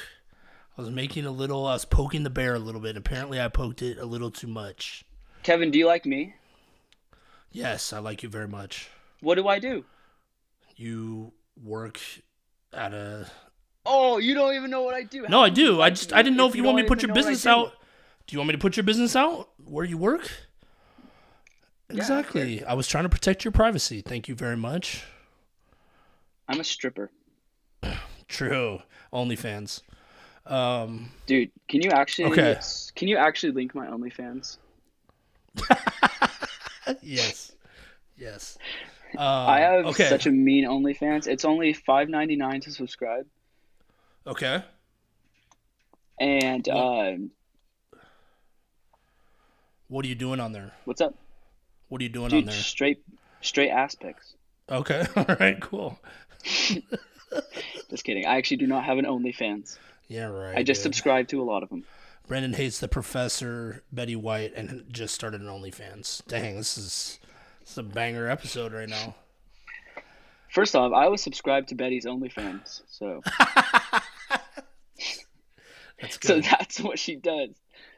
[SPEAKER 1] I was making a little, I was poking the bear a little bit. Apparently, I poked it a little too much.
[SPEAKER 2] Kevin, do you like me?
[SPEAKER 1] Yes, I like you very much.
[SPEAKER 2] What do I do?
[SPEAKER 1] You work at a.
[SPEAKER 2] Oh, you don't even know what I do.
[SPEAKER 1] No, I do. I just, I didn't know if you want me to put your
[SPEAKER 2] even know what I
[SPEAKER 1] business out. Do you want me to put your business out where you work? Exactly. I was trying to protect your privacy. Thank you very much.
[SPEAKER 2] I'm a stripper.
[SPEAKER 1] True. OnlyFans. Um,
[SPEAKER 2] Dude, can you actually
[SPEAKER 1] Okay.
[SPEAKER 2] can you actually link my OnlyFans?
[SPEAKER 1] yes. Yes. Um,
[SPEAKER 2] I have
[SPEAKER 1] okay.
[SPEAKER 2] such a mean OnlyFans. It's only five ninety nine to subscribe,
[SPEAKER 1] Okay.
[SPEAKER 2] and
[SPEAKER 1] What?
[SPEAKER 2] um,
[SPEAKER 1] What are you doing on there?
[SPEAKER 2] what's up,
[SPEAKER 1] What are you doing on there?
[SPEAKER 2] Straight straight aspects.
[SPEAKER 1] Okay. All right. Cool.
[SPEAKER 2] Just kidding. I actually do not have an OnlyFans.
[SPEAKER 1] Yeah. Right.
[SPEAKER 2] I just
[SPEAKER 1] dude.
[SPEAKER 2] subscribe to a lot of them.
[SPEAKER 1] Brendon hates the professor, Betty White, and just started an OnlyFans. Dang, this is this is a banger episode right now.
[SPEAKER 2] First off, I was subscribed to Betty's OnlyFans, so
[SPEAKER 1] That's good.
[SPEAKER 2] so that's what she does.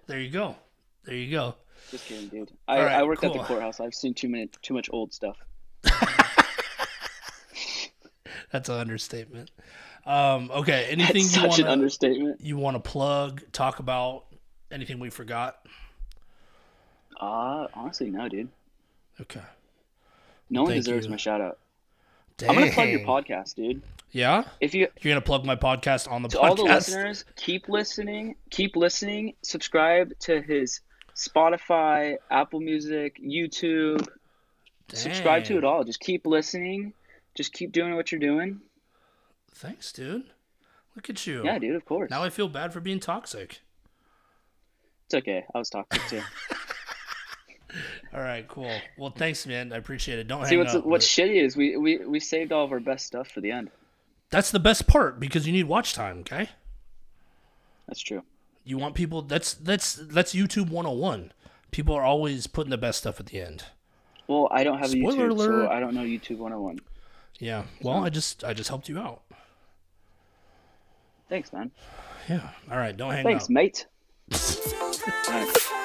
[SPEAKER 1] there you go. There you go.
[SPEAKER 2] Just kidding, dude. I,
[SPEAKER 1] right,
[SPEAKER 2] I worked at the courthouse. I've seen too many too much old stuff.
[SPEAKER 1] That's an understatement. Um, okay. Anything
[SPEAKER 2] That's
[SPEAKER 1] you
[SPEAKER 2] such
[SPEAKER 1] want
[SPEAKER 2] an understatement.
[SPEAKER 1] you want to plug? Talk about anything we forgot?
[SPEAKER 2] Uh honestly, no, dude.
[SPEAKER 1] Okay.
[SPEAKER 2] No one
[SPEAKER 1] Thank
[SPEAKER 2] deserves
[SPEAKER 1] you.
[SPEAKER 2] my shout out.
[SPEAKER 1] Dang.
[SPEAKER 2] I'm gonna plug your podcast, dude.
[SPEAKER 1] Yeah.
[SPEAKER 2] If you
[SPEAKER 1] You're gonna plug my podcast on the
[SPEAKER 2] to
[SPEAKER 1] podcast.
[SPEAKER 2] all the listeners, keep listening, keep listening. Subscribe to his Spotify, Apple Music, YouTube. Subscribe to it all. Just keep listening. Just keep doing what you're doing.
[SPEAKER 1] Thanks, dude. Look at you.
[SPEAKER 2] Yeah, dude. Of course.
[SPEAKER 1] Now I feel bad for being toxic.
[SPEAKER 2] It's okay. I was toxic too.
[SPEAKER 1] All right, cool. Well, thanks, man. I appreciate it. Don't
[SPEAKER 2] See
[SPEAKER 1] hang
[SPEAKER 2] what's
[SPEAKER 1] up.
[SPEAKER 2] what's
[SPEAKER 1] but-
[SPEAKER 2] shitty is we, we we saved all of our best stuff for the end.
[SPEAKER 1] That's the best part because you need watch time. Okay.
[SPEAKER 2] That's true.
[SPEAKER 1] You want people. That's that's that's YouTube 101. People are always putting the best stuff at the end.
[SPEAKER 2] Well, I don't have a
[SPEAKER 1] Spoiler
[SPEAKER 2] YouTube,
[SPEAKER 1] alert.
[SPEAKER 2] so I don't know YouTube 101.
[SPEAKER 1] Yeah. Well, I just I just helped you out.
[SPEAKER 2] Thanks, man.
[SPEAKER 1] Yeah. All right. Don't hang
[SPEAKER 2] Thanks,
[SPEAKER 1] up.
[SPEAKER 2] mate. All right.